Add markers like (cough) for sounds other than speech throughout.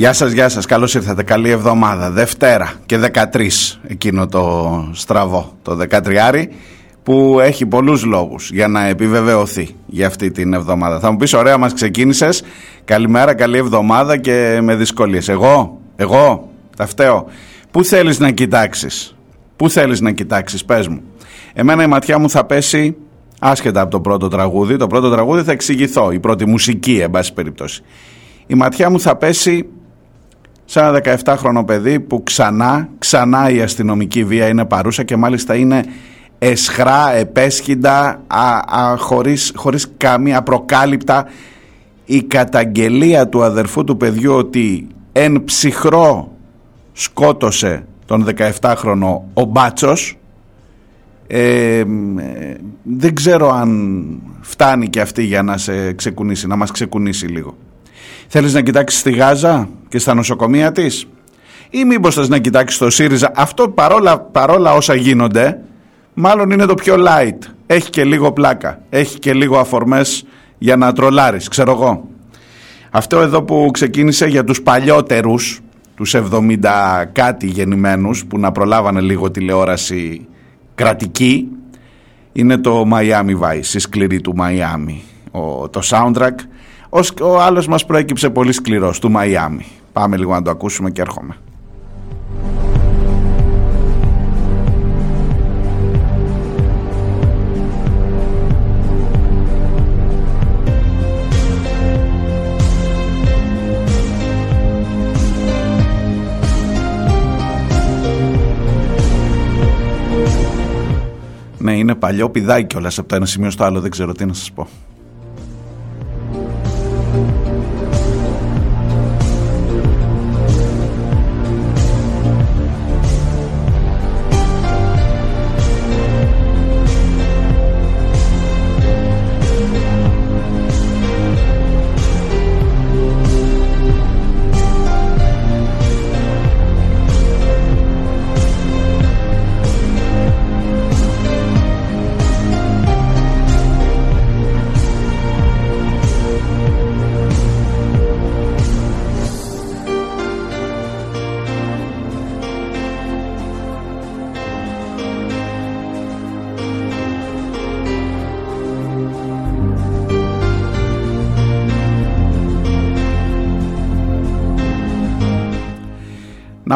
Γεια σας, γεια σας, καλώς ήρθατε, καλή εβδομάδα. Δευτέρα και 13 εκείνο το στραβό, το 13 που έχει πολλούς λόγους για να επιβεβαιωθεί για αυτή την εβδομάδα. Θα μου πεις ωραία μας ξεκίνησες, καλημέρα, καλή εβδομάδα και με δυσκολίες. Εγώ, εγώ, τα φταίω. Πού θέλεις να κοιτάξεις, πού θέλεις να κοιτάξεις, πες μου. Εμένα η ματιά μου θα πέσει άσχετα από το πρώτο τραγούδι. Το πρώτο τραγούδι θα εξηγηθώ, η πρώτη μουσική εν πάση περιπτώσει. Η ματιά μου θα πέσει σε ένα 17χρονο παιδί που ξανά, ξανά η αστυνομική βία είναι παρούσα και μάλιστα είναι εσχρά, επέσχυντα, α, χωρίς, χωρίς καμία προκάλυπτα η καταγγελία του αδερφού του παιδιού ότι εν ψυχρό σκότωσε τον 17χρονο ο Μπάτσος ε, δεν ξέρω αν φτάνει και αυτή για να σε ξεκουνήσει, να μας ξεκουνήσει λίγο. Θέλεις να κοιτάξεις τη Γάζα και στα νοσοκομεία της; Ή μήπως θες να κοιτάξεις το ΣΥΡΙΖΑ; Αυτό παρόλα, παρόλα όσα γίνονται μάλλον είναι το πιο light. Έχει και λίγο πλάκα. Έχει και λίγο αφορμές για να τρολάρεις, ξέρω εγώ. Αυτό εδώ που ξεκίνησε για τους παλιότερους, τους 70 κάτι γεννημένους που να προλάβανε λίγο τηλεόραση κρατική είναι το Miami Vice, η σκληρή του Miami. το soundtrack ο άλλος μας προέκυψε πολύ σκληρός του Μαϊάμι. Πάμε λίγο να το ακούσουμε και έρχομαι. Ναι, είναι παλιό πηδάκι κιόλας από το ένα σημείο στο άλλο, δεν ξέρω τι να σας πω.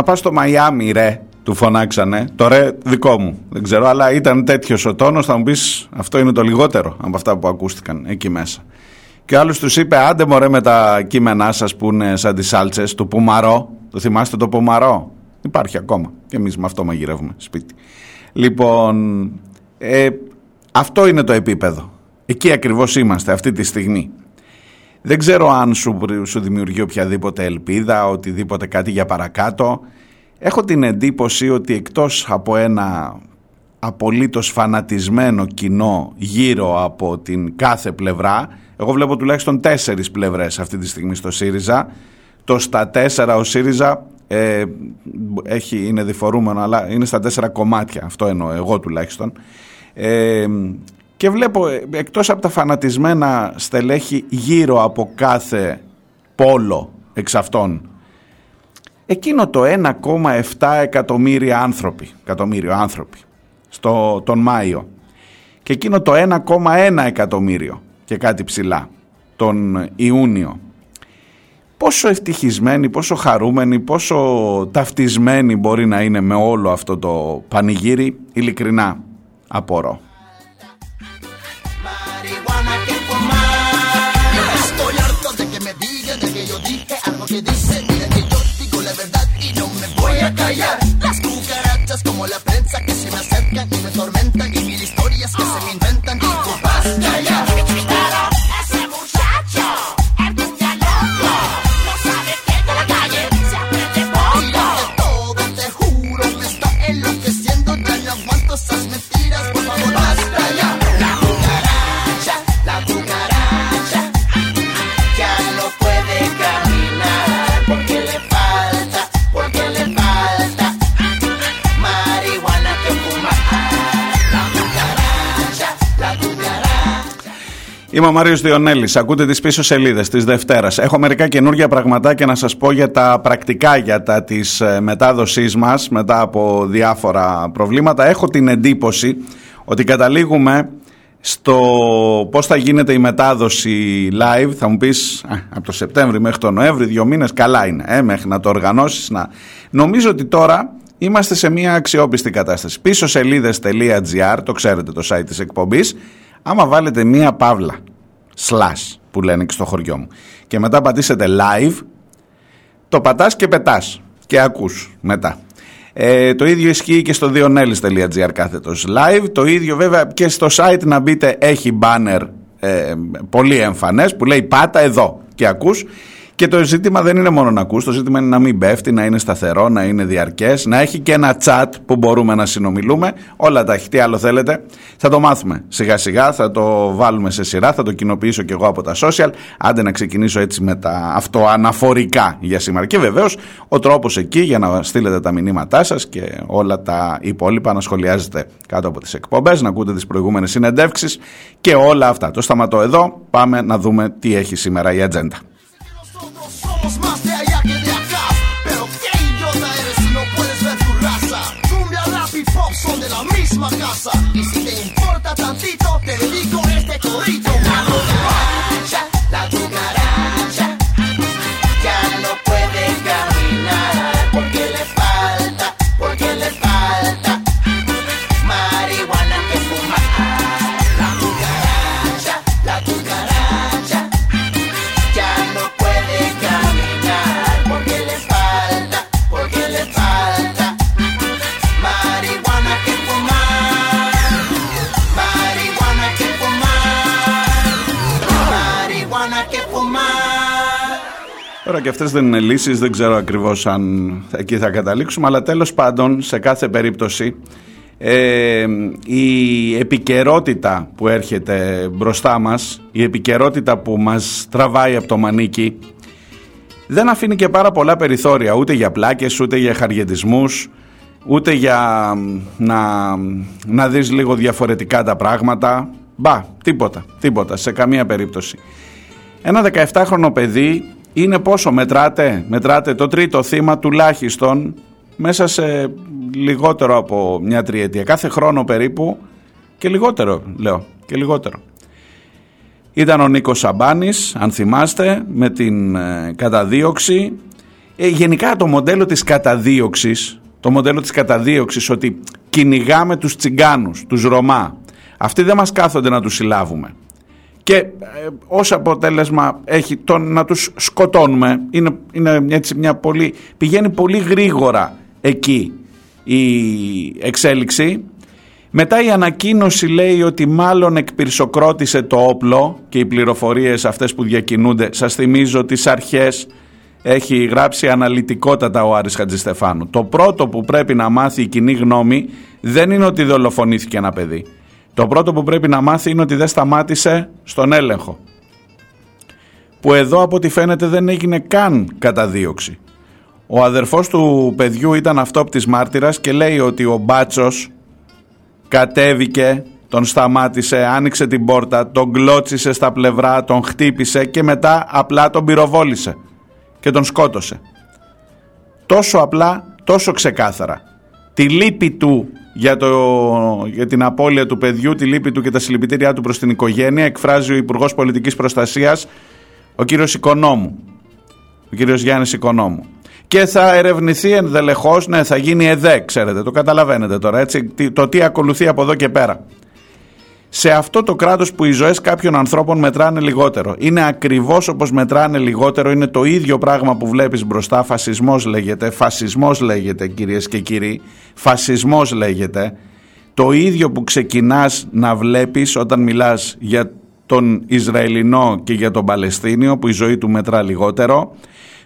Πας στο Μαϊάμι ρε του φωνάξανε, το ρε δικό μου δεν ξέρω αλλά ήταν τέτοιος ο τόνος θα μου πεις αυτό είναι το λιγότερο από αυτά που ακούστηκαν εκεί μέσα. Και ο άλλος τους είπε άντε μωρέ με τα κείμενά σας που είναι σαν τις σάλτσες του Πουμαρό το θυμάστε το Πουμαρό; Υπάρχει ακόμα. Και εμείς με αυτό μαγειρεύουμε σπίτι. Λοιπόν ε, αυτό είναι το επίπεδο. Εκεί ακριβώς είμαστε αυτή τη στιγμή Δεν ξέρω αν σου, σου δημιουργεί οποιαδήποτε ελπίδα, οτιδήποτε κάτι για παρακάτω. Έχω την εντύπωση ότι εκτός από ένα απολύτως φανατισμένο κοινό γύρω από την κάθε πλευρά, εγώ βλέπω τουλάχιστον τέσσερις πλευρές αυτή τη στιγμή στο ΣΥΡΙΖΑ, το στα τέσσερα ο ΣΥΡΙΖΑ ε, έχει, είναι διφορούμενο αλλά είναι στα τέσσερα κομμάτια, αυτό εννοώ εγώ τουλάχιστον. Ε, και βλέπω ε, εκτός από τα φανατισμένα στελέχη γύρω από κάθε πόλο εξ αυτών εκείνο το 1,7 εκατομμύρια άνθρωποι, εκατομμύριο άνθρωποι στο, τον Μάιο και εκείνο το 1,1 εκατομμύριο και κάτι ψηλά τον Ιούνιο πόσο ευτυχισμένοι, πόσο χαρούμενοι, πόσο ταυτισμένοι μπορεί να είναι με όλο αυτό το πανηγύρι ειλικρινά απορώ. que dicen. Mira que yo digo la verdad y no me voy a callar. Las cucarachas como la prensa que se me acercan y me tormentan. Y mil historias que se me inventan. Είμαι ο Μάριος Διονέλης, ακούτε τις πίσω σελίδες της Δευτέρας. Έχω μερικά καινούργια πραγματάκια να σας πω για τα πρακτικά για τα της ε, μετάδοσής μας μετά από διάφορα προβλήματα. Έχω την εντύπωση ότι καταλήγουμε στο πώς θα γίνεται η μετάδοση live. Θα μου πεις α, από το Σεπτέμβρη μέχρι τον Νοέμβρη, δύο μήνες, καλά είναι ε, μέχρι να το οργανώσεις. Να... Νομίζω ότι τώρα είμαστε σε μια αξιόπιστη κατάσταση. Πίσω σελίδες.gr, το ξέρετε το site της εκπομπής, άμα βάλετε μία παύλα, slash που λένε και στο χωριό μου, και μετά πατήσετε live, το πατάς και πετάς και ακούς μετά. Ε, το ίδιο ισχύει και στο dionellis.gr κάθετος live. Το ίδιο βέβαια και στο site να μπείτε έχει banner ε, πολύ εμφανές που λέει πάτα εδώ και ακούς. Και το ζήτημα δεν είναι μόνο να ακούς, το ζήτημα είναι να μην πέφτει, να είναι σταθερό, να είναι διαρκές, να έχει και ένα chat που μπορούμε να συνομιλούμε. Όλα τα έχει, τι άλλο θέλετε; Θα το μάθουμε σιγά σιγά, θα το βάλουμε σε σειρά, θα το κοινοποιήσω και εγώ από τα social. Άντε να ξεκινήσω έτσι με τα αυτοαναφορικά για σήμερα. Και βεβαίως ο τρόπος εκεί για να στείλετε τα μηνύματά σας και όλα τα υπόλοιπα να σχολιάζετε κάτω από τις εκπομπές, να ακούτε τις προηγούμενες συνεντεύξεις και όλα αυτά. Το σταματώ εδώ, πάμε να δούμε τι έχει σήμερα η ατζέντα. Nosotros somos más de allá que de acá. Pero qué idiota eres si no puedes ver tu raza. Cumbia, rap y pop son de la misma casa. Y si te importa tantito, te dedico este corito. Τώρα και αυτές δεν είναι λύσεις, δεν ξέρω ακριβώς αν εκεί θα καταλήξουμε, αλλά τέλος πάντων σε κάθε περίπτωση ε, η επικαιρότητα που έρχεται μπροστά μας, η επικαιρότητα που μας τραβάει από το μανίκι, δεν αφήνει και πάρα πολλά περιθώρια ούτε για πλάκες, ούτε για χαργεντισμούς, ούτε για να, να δεις λίγο διαφορετικά τα πράγματα. Μπα, τίποτα, τίποτα, σε καμία περίπτωση. Ένα 17χρονο παιδί είναι πόσο μετράτε, μετράτε το τρίτο θύμα τουλάχιστον μέσα σε λιγότερο από μια τριετία. Κάθε χρόνο περίπου και λιγότερο λέω και λιγότερο. Ήταν ο Νίκος Σαμπάνης, αν θυμάστε, με την ε, καταδίωξη. Ε, γενικά το μοντέλο της καταδίωξης, το μοντέλο της καταδίωξης ότι κυνηγάμε τους τσιγκάνους, τους Ρωμά. Αυτοί δεν μας κάθονται να τους συλλάβουμε. Και ε, ως αποτέλεσμα έχει το να τους σκοτώνουμε. Είναι, είναι έτσι μια πολύ, πηγαίνει πολύ γρήγορα εκεί η εξέλιξη Μετά η ανακοίνωση λέει ότι μάλλον εκπυρσοκρότησε το όπλο και οι πληροφορίες αυτές που διακινούνται, σας θυμίζω τις αρχές έχει γράψει αναλυτικότατα ο Άρης Χατζηστεφάνου. Το πρώτο που πρέπει να μάθει η κοινή γνώμη δεν είναι ότι δολοφονήθηκε ένα παιδί. Το πρώτο που πρέπει να μάθει είναι ότι δεν σταμάτησε στον έλεγχο. Που εδώ από ό,τι φαίνεται δεν έγινε καν καταδίωξη. Ο αδερφός του παιδιού ήταν αυτόπτης μάρτυρας και λέει ότι ο Μπάτσος κατέβηκε, τον σταμάτησε, άνοιξε την πόρτα, τον κλώτσισε στα πλευρά, τον χτύπησε και μετά απλά τον πυροβόλησε και τον σκότωσε. Τόσο απλά, τόσο ξεκάθαρα. Τη λύπη του για, το, για την απώλεια του παιδιού, τη λύπη του και τα συλληπιτήριά του προς την οικογένεια εκφράζει ο Υπουργός Πολιτικής Προστασίας, ο κύριος Οικονόμου, ο κύριος Γιάννης Οικονόμου. Και θα ερευνηθεί ενδελεχώς, ναι θα γίνει ΕΔΕ, ξέρετε, το καταλαβαίνετε τώρα, έτσι, το τι ακολουθεί από εδώ και πέρα σε αυτό το κράτος που οι ζωές κάποιων ανθρώπων μετράνε λιγότερο. Είναι ακριβώς όπως μετράνε λιγότερο, είναι το ίδιο πράγμα που βλέπεις μπροστά, φασισμός λέγεται, φασισμός λέγεται κυρίες και κύριοι, φασισμός λέγεται. Το ίδιο που ξεκινάς να βλέπεις όταν μιλάς για τον Ισραηλινό και για τον Παλαιστίνιο που η ζωή του μετρά λιγότερο.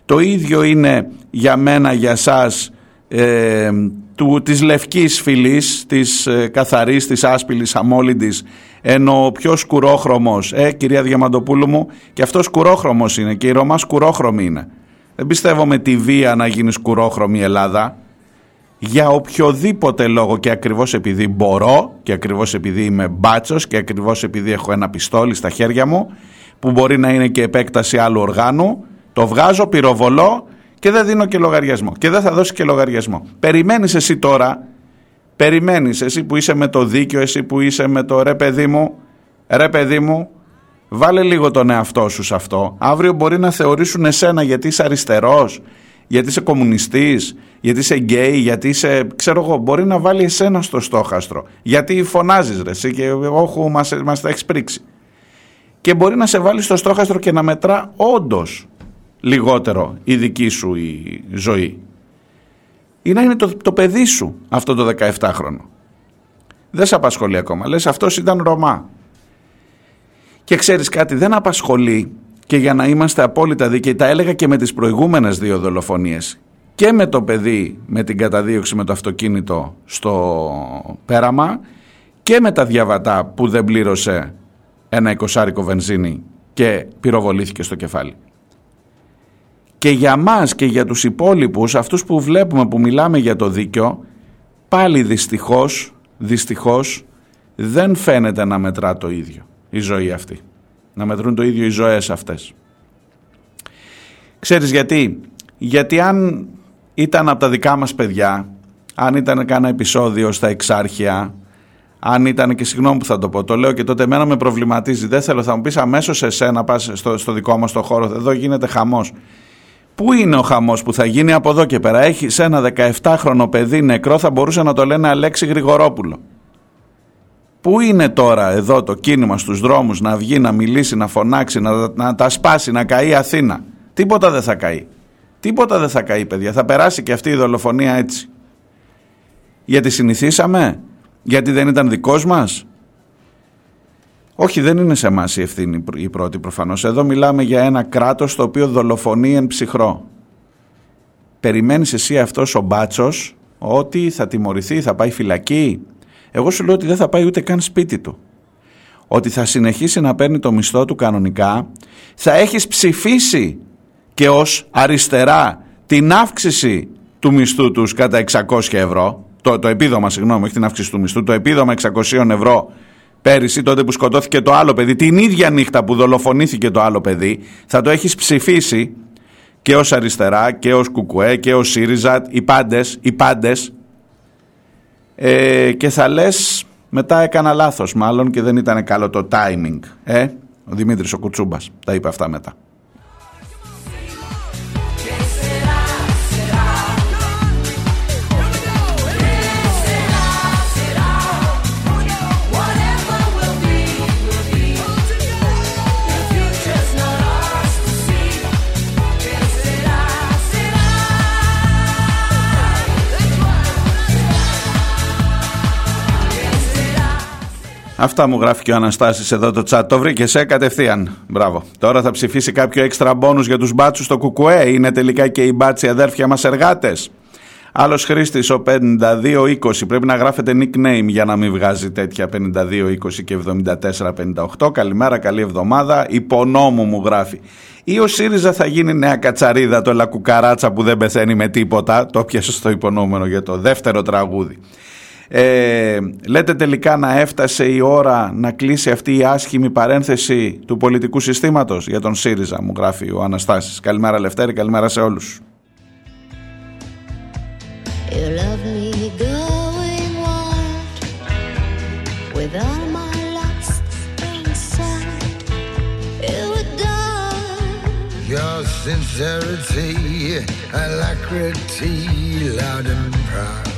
Το ίδιο είναι για μένα, για σας, ε, του, της λευκής φυλής, της ε, καθαρής, της άσπηλης, αμόλυντης, ενώ ο πιο σκουρόχρωμος, ε, κυρία Διαμαντοπούλου μου, και αυτός σκουρόχρωμος είναι και η Ρωμά σκουρόχρωμη είναι. Δεν πιστεύω με τη βία να γίνει σκουρόχρωμη η Ελλάδα. Για οποιοδήποτε λόγο και ακριβώς επειδή μπορώ και ακριβώς επειδή είμαι μπάτσος και ακριβώς επειδή έχω ένα πιστόλι στα χέρια μου που μπορεί να είναι και επέκταση άλλου οργάνου, το βγάζω, πυροβολώ και δεν δίνω και λογαριασμό. Και δεν θα δώσει και λογαριασμό. Περιμένεις εσύ τώρα, περιμένεις εσύ που είσαι με το δίκιο, εσύ που είσαι με το ρε παιδί μου, ρε παιδί μου, βάλε λίγο τον εαυτό σου σε αυτό. Αύριο μπορεί να θεωρήσουν εσένα γιατί είσαι αριστερός, γιατί είσαι κομμουνιστής, γιατί είσαι γκέι, γιατί είσαι, ξέρω εγώ, μπορεί να βάλει εσένα στο στόχαστρο. Γιατί φωνάζεις ρε εσύ και όχου μας, μας τα έχεις πρίξει. Και μπορεί να σε βάλει στο στόχαστρο και να μετρά όντως λιγότερο η δική σου η ζωή. Ή να είναι το, το παιδί σου αυτό το 17χρονο. Δεν σε απασχολεί ακόμα. Λες αυτός ήταν Ρωμά. Και ξέρεις κάτι, δεν απασχολεί και για να είμαστε απόλυτα δίκαιοι, τα έλεγα και με τις προηγούμενες δύο δολοφονίες. Και με το παιδί, με την καταδίωξη με το αυτοκίνητο στο πέραμα και με τα διαβατά που δεν πλήρωσε ένα εικοσάρικο βενζίνη και πυροβολήθηκε στο κεφάλι και για μας και για τους υπόλοιπους, αυτούς που βλέπουμε που μιλάμε για το δίκαιο, πάλι δυστυχώς, δυστυχώς δεν φαίνεται να μετρά το ίδιο η ζωή αυτή. Να μετρούν το ίδιο οι ζωές αυτές. Ξέρεις γιατί; Γιατί αν ήταν από τα δικά μας παιδιά, αν ήταν κάνα επεισόδιο στα εξάρχεια, αν ήταν και συγγνώμη που θα το πω, το λέω και τότε εμένα με προβληματίζει. Δεν θέλω, θα μου πεις αμέσως εσένα πας στο, στο δικό μας το χώρο, εδώ γίνεται χαμός. Πού είναι ο χαμός που θα γίνει από εδώ και πέρα; Έχει ένα 17χρονο παιδί νεκρό, θα μπορούσε να το λένε Αλέξη Γρηγορόπουλο. Πού είναι τώρα εδώ το κίνημα στους δρόμους να βγει, να μιλήσει, να φωνάξει, να, να τα σπάσει, να καεί Αθήνα; Τίποτα δεν θα καεί. Τίποτα δεν θα καεί παιδιά. Θα περάσει και αυτή η δολοφονία έτσι. Γιατί συνηθίσαμε; Γιατί δεν ήταν δικός μας; Όχι, δεν είναι σε εμάς η ευθύνη η πρώτη προφανώς. Εδώ μιλάμε για ένα κράτος το οποίο δολοφονεί εν ψυχρό. Περιμένεις εσύ αυτός ο μπάτσος ότι θα τιμωρηθεί, θα πάει φυλακή; Εγώ σου λέω ότι δεν θα πάει ούτε καν σπίτι του. Ότι θα συνεχίσει να παίρνει το μισθό του κανονικά. Θα έχεις ψηφίσει και ως αριστερά την αύξηση του μισθού τους κατά 600 ευρώ. Το, το επίδομα, συγγνώμη, όχι την αύξηση του μισθού. Το επίδομα 600 ευρώ πέρυσι τότε που σκοτώθηκε το άλλο παιδί, την ίδια νύχτα που δολοφονήθηκε το άλλο παιδί, θα το έχεις ψηφίσει και ως αριστερά και ως κουκουέ και ως ΣΥΡΙΖΑ, οι πάντες, οι πάντες ε, και θα λες μετά έκανα λάθος μάλλον και δεν ήταν καλό το timing. Ε, ο Δημήτρης ο Κουτσούμπας τα είπε αυτά μετά. Αυτά μου γράφει και ο Αναστάσης εδώ το chat. Το βρήκε σε κατευθείαν. Μπράβο. Τώρα θα ψηφίσει κάποιο έξτρα μπόνους για τους μπάτσους στο Κουκουέ. Είναι τελικά και οι μπάτσοι αδέρφια μας εργάτες. Άλλος χρήστης, ο 5220. Πρέπει να γράφετε nickname για να μην βγάζει τέτοια 5220 και 7458. Καλημέρα, καλή εβδομάδα. Υπονόμου μου γράφει. Ή ο ΣΥΡΙΖΑ θα γίνει νέα κατσαρίδα, το λακουκαράτσα που δεν πεθαίνει με τίποτα. Το πιάσε στο υπονόμενο για το δεύτερο τραγούδι. Ε, λέτε τελικά να έφτασε η ώρα να κλείσει αυτή η άσχημη παρένθεση του πολιτικού συστήματος για τον ΣΥΡΙΖΑ, μου γράφει ο Αναστάσης. Καλημέρα Λευτέρη, καλημέρα σε όλους. Your sincerity, alacrity, loud and proud.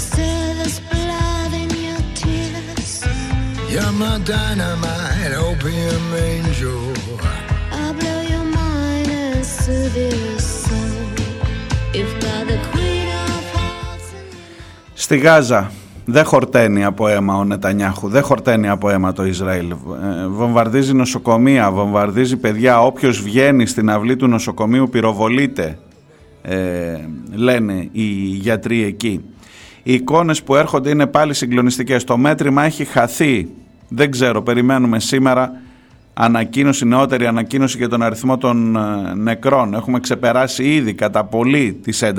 But still there's blood in your tears. You're my dynamite opium angel. I'll blow your mind and soothe your soul. If got the queen of hearts. Στη Γάζα δεν χορταίνει από αίμα ο Νετανιάχου, δεν χορταίνει από αίμα το Ισραήλ. Ε, βομβαρδίζει νοσοκομεία, βομβαρδίζει παιδιά. Όποιος βγαίνει στην αυλή του νοσοκομείου πυροβολείται, ε, λένε οι γιατροί εκεί. Οι εικόνες που έρχονται είναι πάλι συγκλονιστικές. Το μέτρημα έχει χαθεί. Δεν ξέρω, περιμένουμε σήμερα ανακοίνωση, νεότερη ανακοίνωση για τον αριθμό των ε, νεκρών. Έχουμε ξεπεράσει ήδη κατά πολύ τις 11.000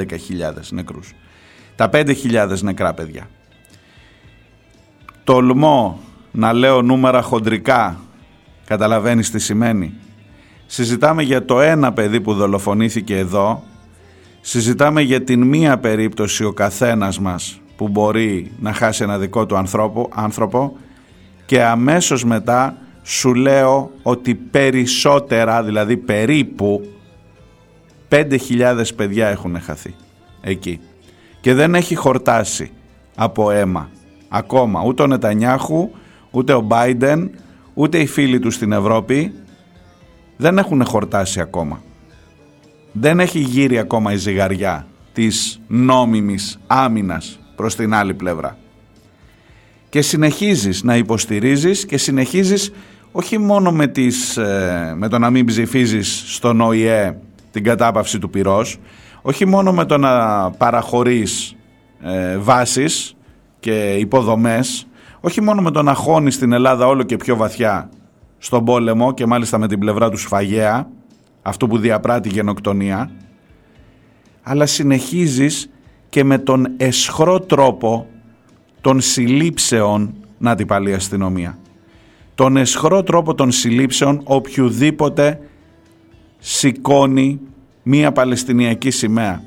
νεκρούς. Τα 5.000 νεκρά παιδιά τολμώ να λέω νούμερα χοντρικά, καταλαβαίνεις τι σημαίνει. Συζητάμε για το ένα παιδί που δολοφονήθηκε εδώ, συζητάμε για την μία περίπτωση ο καθένας μας που μπορεί να χάσει ένα δικό του άνθρωπο, άνθρωπο και αμέσως μετά σου λέω ότι περισσότερα, δηλαδή περίπου 5.000 παιδιά έχουν χαθεί εκεί και δεν έχει χορτάσει από αίμα ακόμα. Ούτε ο Νετανιάχου, ούτε ο Μπάιντεν, ούτε οι φίλοι του στην Ευρώπη δεν έχουν χορτάσει ακόμα. Δεν έχει γύρει ακόμα η ζυγαριά της νόμιμης άμυνας προς την άλλη πλευρά. Και συνεχίζεις να υποστηρίζεις και συνεχίζεις όχι μόνο με, τις, ε, με το να μην ψηφίζεις στον ΟΗΕ την κατάπαυση του πυρός, όχι μόνο με το να παραχωρείς ε, βάσεις και υποδομές όχι μόνο με τον αγχώνει στην Ελλάδα όλο και πιο βαθιά στον πόλεμο και μάλιστα με την πλευρά του σφαγέα αυτό που διαπράττει γενοκτονία αλλά συνεχίζεις και με τον εσχρό τρόπο των συλλήψεων να την πάλι αστυνομία τον εσχρό τρόπο των συλλήψεων οποιοδήποτε σηκώνει μία Παλαιστινιακή σημαία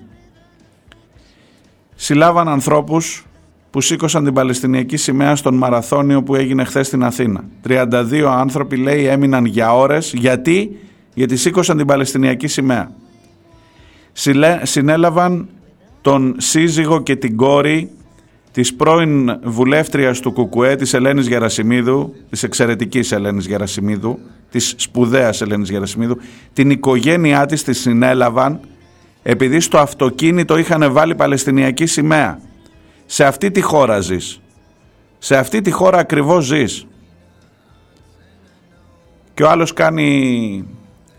συλλάβαν ανθρώπους που σήκωσαν την Παλαιστινιακή σημαία στον μαραθώνιο που έγινε χθες στην Αθήνα. 32 άνθρωποι λέει έμειναν για ώρες. Γιατί; Γιατί σήκωσαν την Παλαιστινιακή σημαία. Συνέλαβαν τον σύζυγο και την κόρη της πρώην βουλεύτριας του Κουκουέ, της Ελένης Γερασιμίδου, της εξαιρετικής Ελένης Γερασιμίδου, της σπουδαίας Ελένης Γερασιμίδου, την οικογένειά της τη συνέλαβαν επειδή στο αυτοκίνητο είχαν βάλει Παλαιστινιακή σημαία. Σε αυτή τη χώρα ζεις. Σε αυτή τη χώρα ακριβώς ζεις. Και ο άλλος κάνει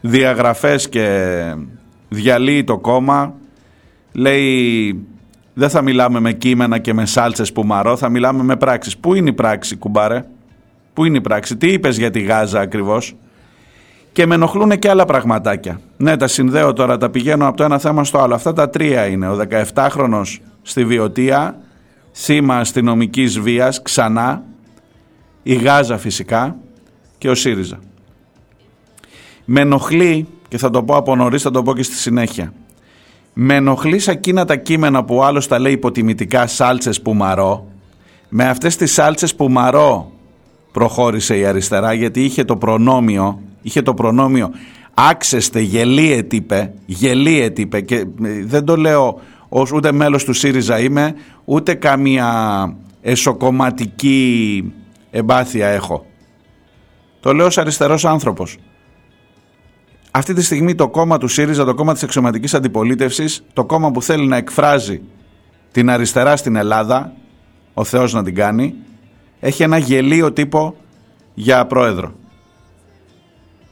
διαγραφές και διαλύει το κόμμα. Λέει δεν θα μιλάμε με κείμενα και με σάλτσες που μαρώ, θα μιλάμε με πράξεις. Πού είναι η πράξη κουμπάρε, πού είναι η πράξη, τι είπες για τη Γάζα ακριβώς; Και με ενοχλούν και άλλα πραγματάκια. Ναι, τα συνδέω τώρα, τα πηγαίνω από το ένα θέμα στο άλλο. Αυτά τα τρία είναι. Ο 17χρονος στη Βιωτία θύμα αστυνομικής βίας ξανά, η Γάζα φυσικά και ο ΣΥΡΙΖΑ. Με ενοχλεί, και θα το πω από νωρίς, θα το πω και στη συνέχεια, με ενοχλεί σε εκείνα τα κείμενα που άλλος τα λέει υποτιμητικά σάλτσες που μαρώ, με αυτές τις σάλτσες που μαρώ προχώρησε η αριστερά γιατί είχε το προνόμιο, είχε το προνόμιο άξεστε γελίε τύπε, γελίε τύπε και ε, δεν το λέω ως ούτε μέλος του ΣΥΡΙΖΑ είμαι, ούτε καμία εσωκομματική εμπάθεια έχω. Το λέω ως αριστερός άνθρωπος. Αυτή τη στιγμή το κόμμα του ΣΥΡΙΖΑ, το κόμμα της εξωματικής αντιπολίτευσης, το κόμμα που θέλει να εκφράζει την αριστερά στην Ελλάδα, ο Θεός να την κάνει, έχει ένα γελίο τύπο για πρόεδρο.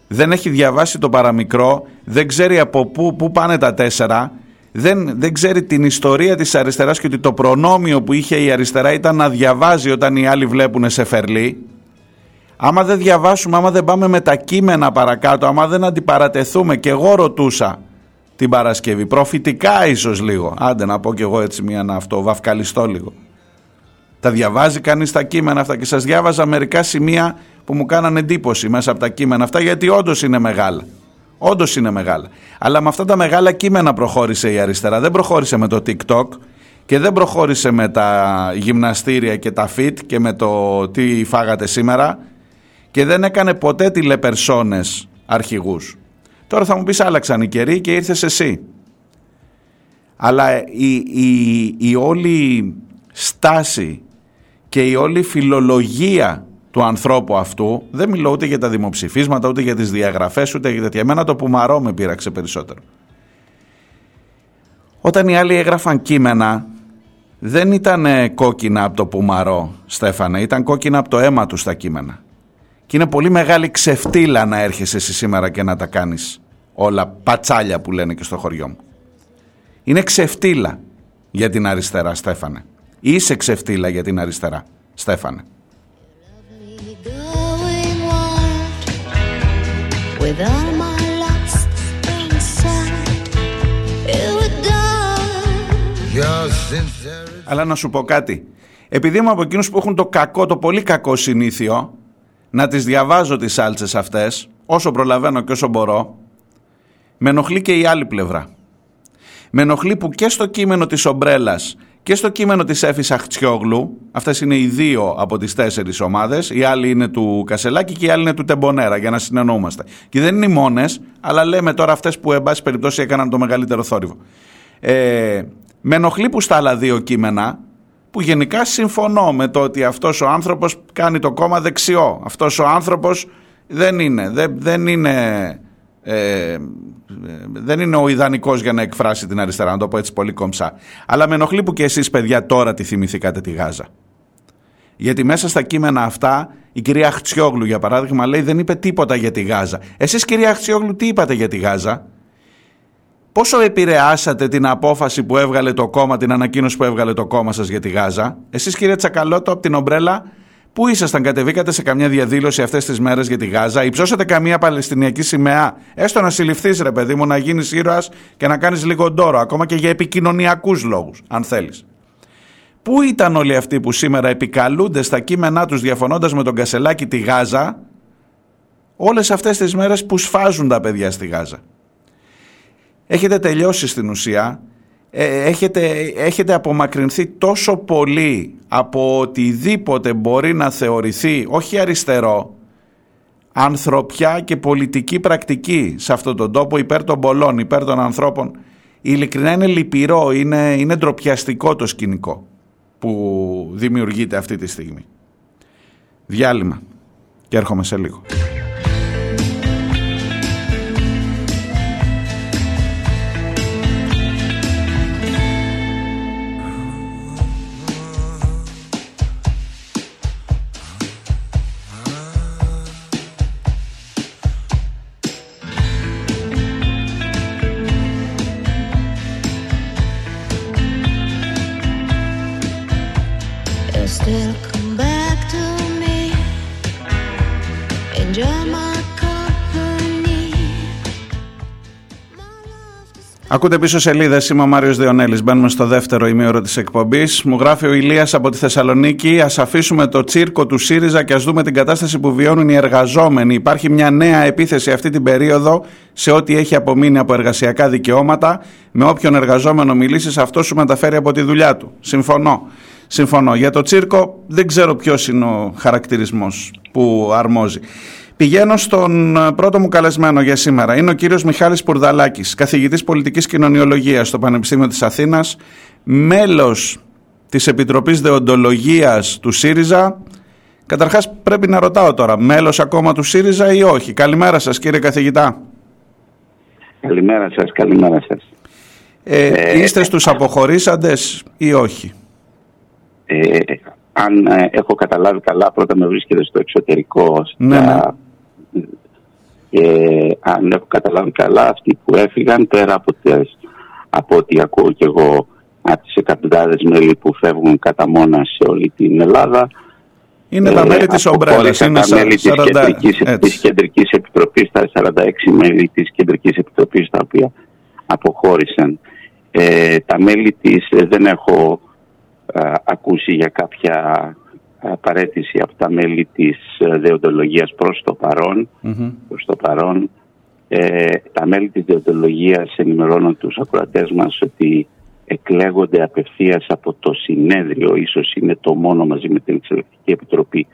Δεν έχει διαβάσει το παραμικρό, δεν ξέρει από πού, πού πάνε τα τέσσερα, δεν, δεν ξέρει την ιστορία της αριστεράς και ότι το προνόμιο που είχε η αριστερά ήταν να διαβάζει όταν οι άλλοι βλέπουν σε φερλί. Άμα δεν διαβάσουμε, άμα δεν πάμε με τα κείμενα παρακάτω, άμα δεν αντιπαρατεθούμε και εγώ ρωτούσα την Παρασκευή, προφητικά ίσως λίγο, άντε να πω κι εγώ έτσι μία να αυτό, βαφκαλιστώ λίγο. Τα διαβάζει κανείς τα κείμενα αυτά και σας διάβαζα μερικά σημεία που μου κάνανε εντύπωση μέσα από τα κείμενα αυτά γιατί όντως είναι μεγάλα. Όντως είναι μεγάλα. Αλλά με αυτά τα μεγάλα κείμενα προχώρησε η αριστερά. Δεν προχώρησε με το TikTok και δεν προχώρησε με τα γυμναστήρια και τα fit και με το τι φάγατε σήμερα και δεν έκανε ποτέ τηλεπερσόνες αρχηγούς. Τώρα θα μου πεις άλλαξαν οι καιροί και ήρθες εσύ. Αλλά η, η, η όλη στάση και η όλη φιλολογία του ανθρώπου αυτού, δεν μιλώ ούτε για τα δημοψηφίσματα, ούτε για τις διαγραφές, ούτε για τέτοια. Εμένα το πουμαρό με πείραξε περισσότερο. Όταν οι άλλοι έγραφαν κείμενα, δεν ήταν κόκκινα από το πουμαρό, Στέφανε, ήταν κόκκινα από το αίμα του στα κείμενα. Και είναι πολύ μεγάλη ξεφτύλα να έρχεσαι εσύ σήμερα και να τα κάνεις όλα πατσάλια που λένε και στο χωριό μου. Είναι ξεφτύλα για την αριστερά, Στέφανε. Είσαι ξεφτύλα για την αριστερά, Στέφανε. Αλλά να σου πω κάτι. Επειδή είμαι από εκείνους που έχουν το κακό, το πολύ κακό συνήθειο να τις διαβάζω τις σάλτσες αυτές όσο προλαβαίνω και όσο μπορώ με ενοχλεί και η άλλη πλευρά. Με ενοχλεί που και στο κείμενο της ομπρέλας και στο κείμενο της Έφης Αχτσιόγλου, αυτές είναι οι δύο από τις τέσσερις ομάδες, η άλλη είναι του Κασελάκη και η άλλη είναι του Τεμπονέρα, για να συνεννοούμαστε. Και δεν είναι οι μόνες, αλλά λέμε τώρα αυτές που εν πάση περιπτώσει έκαναν το μεγαλύτερο θόρυβο. Ε, με ενοχλεί που στα άλλα δύο κείμενα, που γενικά συμφωνώ με το ότι αυτός ο άνθρωπος κάνει το κόμμα δεξιό. Αυτός ο άνθρωπος δεν είναι, δεν, δεν είναι ε, δεν είναι ο ιδανικός για να εκφράσει την αριστερά, να το πω έτσι πολύ κομψά. Αλλά με ενοχλεί που και εσείς παιδιά τώρα τη θυμηθήκατε τη Γάζα. Γιατί μέσα στα κείμενα αυτά η κυρία Χτσιόγλου για παράδειγμα λέει δεν είπε τίποτα για τη Γάζα. Εσείς κυρία Χτσιόγλου τι είπατε για τη Γάζα; Πόσο επηρεάσατε την απόφαση που έβγαλε το κόμμα, την ανακοίνωση που έβγαλε το κόμμα σας για τη Γάζα; Εσείς κύριε Τσακαλώτο από την Ομπρέλα Πού ήσασταν, κατεβήκατε σε καμιά διαδήλωση αυτές τις μέρες για τη Γάζα, υψώσατε καμία Παλαιστινιακή σημαία, έστω να συλληφθείς ρε παιδί μου, να γίνεις ήρωας και να κάνεις λίγο ντόρο, ακόμα και για επικοινωνιακούς λόγους, αν θέλεις. Πού ήταν όλοι αυτοί που σήμερα επικαλούνται στα κείμενά τους διαφωνώντας με τον Κασελάκη τη Γάζα, όλες αυτές τις μέρες που σφάζουν τα παιδιά στη Γάζα; Έχετε τελειώσει στην ουσία ε, έχετε, έχετε απομακρυνθεί τόσο πολύ από οτιδήποτε μπορεί να θεωρηθεί όχι αριστερό ανθρωπιά και πολιτική πρακτική σε αυτόν τον τόπο υπέρ των πολλών, υπέρ των ανθρώπων ειλικρινά είναι λυπηρό, είναι, είναι ντροπιαστικό το σκηνικό που δημιουργείται αυτή τη στιγμή. Διάλειμμα και έρχομαι σε λίγο. Ακούτε πίσω σελίδες. Είμαι ο Μάριος Διονέλης. Μπαίνουμε στο δεύτερο ημίωρο της εκπομπής. Μου γράφει ο Ηλίας από τη Θεσσαλονίκη. Α αφήσουμε το τσίρκο του ΣΥΡΙΖΑ και ας δούμε την κατάσταση που βιώνουν οι εργαζόμενοι. Υπάρχει μια νέα επίθεση αυτή την περίοδο σε ό,τι έχει απομείνει από εργασιακά δικαιώματα. Με όποιον εργαζόμενο μιλήσεις, αυτός σου μεταφέρει από τη δουλειά του. Συμφωνώ. Συμφωνώ. Για το τσίρκο δεν ξέρω ποιος είναι ο χαρακτηρισμός που αρμόζει. Πηγαίνω στον πρώτο μου καλεσμένο για σήμερα. Είναι ο κύριος Μιχάλης Πουρδαλάκης, καθηγητής πολιτικής κοινωνιολογίας στο Πανεπιστήμιο της Αθήνας, μέλος της Επιτροπής Δεοντολογίας του ΣΥΡΙΖΑ. Καταρχάς πρέπει να ρωτάω τώρα, μέλος ακόμα του ΣΥΡΙΖΑ ή όχι; Καλημέρα σας κύριε καθηγητά. Καλημέρα σας, καλημέρα σας. Ε, ε είστε στους αποχωρήσαντες ή όχι; Ε, αν ε, έχω καταλάβει καλά, πρώτα με βρίσκεται στο εξωτερικό. Ναι, ναι. Και αν έχω καταλάβει καλά, αυτοί που έφυγαν πέρα από, τις, από ό,τι ακούω και εγώ από τις εκατοντάδες μέλη που φεύγουν κατά μόνα σε όλη την Ελλάδα είναι τα μέλη της Ομπρέλας, είναι τα μέλη της, κεντρικής, της Κεντρικής Επιτροπής, τα 46 μέλη της Κεντρικής Επιτροπής τα οποία αποχώρησαν. Ε, τα μέλη της ε, δεν έχω ακούσει για κάποια παρέτηση από τα μέλη της ε, δεοντολογίας προς το παρόν. Προς το παρόν. Ε, τα μέλη της δεοντολογίας ενημερώνουν τους ακροατές μας ότι εκλέγονται απευθείας από το συνέδριο, ίσως είναι το μόνο μαζί με την Εξελεκτική Επιτροπή,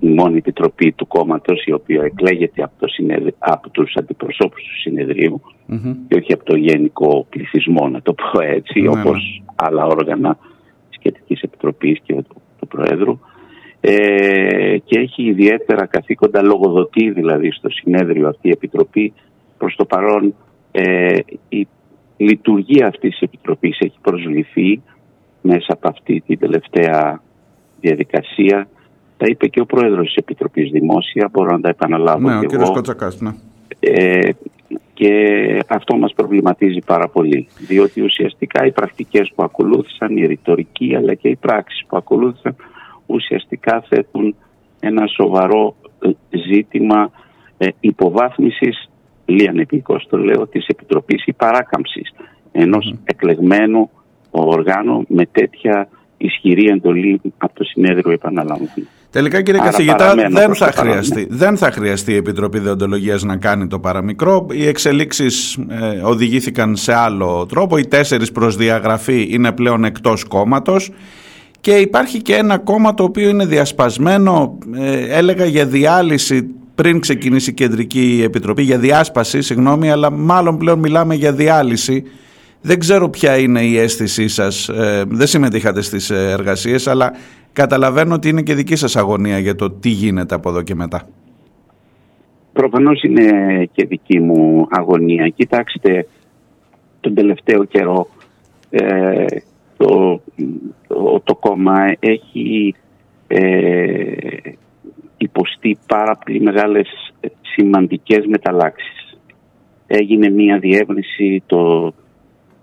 η μόνη επιτροπή του κόμματος η οποία εκλέγεται από, το συνέδριο, από τους αντιπροσώπους του συνεδριου και όχι από το γενικό πληθυσμό, να το πω έτσι, mm-hmm. όπως άλλα όργανα της Κεντρικής Επιτροπής και του, του Προέδρου. Ε, και έχει ιδιαίτερα καθήκοντα λογοδοτή δηλαδή στο συνέδριο αυτή η Επιτροπή. Προς το παρόν ε, η λειτουργία αυτής της Επιτροπής έχει προσβληθεί μέσα από αυτή την τελευταία διαδικασία. Τα είπε και ο Πρόεδρος της Επιτροπής Δημόσια, μπορώ να τα επαναλάβω ναι, και ο εγώ. Κοτσακάς, ναι. Ε, και αυτό μας προβληματίζει πάρα πολύ, διότι ουσιαστικά οι πρακτικές που ακολούθησαν, η ρητορική αλλά και οι πράξεις που ακολούθησαν ουσιαστικά θέτουν ένα σοβαρό ε, ζήτημα ε, υποβάθμισης λιανεπίκος το λέω, της Επιτροπής ή παράκαμψης ενός mm. εκλεγμένου οργάνου με τέτοια ισχυρή εντολή από το συνέδριο επαναλαμβάνω. Τελικά κύριε Άρα καθηγητά δεν θα, χρειαστεί, δεν θα χρειαστεί η Επιτροπή Δεοντολογίας να κάνει το παραμικρό. Οι εξελίξεις ε, οδηγήθηκαν σε άλλο τρόπο. Οι τέσσερις προς διαγραφή είναι πλέον εκτός κόμματος. Και υπάρχει και ένα κόμμα το οποίο είναι διασπασμένο, ε, έλεγα για διάλυση πριν ξεκινήσει η Κεντρική Επιτροπή, για διάσπαση, συγγνώμη, αλλά μάλλον πλέον μιλάμε για διάλυση. Δεν ξέρω ποια είναι η αίσθησή σας, ε, δεν συμμετείχατε στις εργασίες, αλλά καταλαβαίνω ότι είναι και δική σας αγωνία για το τι γίνεται από εδώ και μετά. Προφανώς είναι και δική μου αγωνία. Κοιτάξτε, τον τελευταίο καιρό ε, το, το, κόμμα έχει ε, υποστεί πάρα πολύ μεγάλες ε, σημαντικές μεταλλάξεις. Έγινε μία διεύρυνση το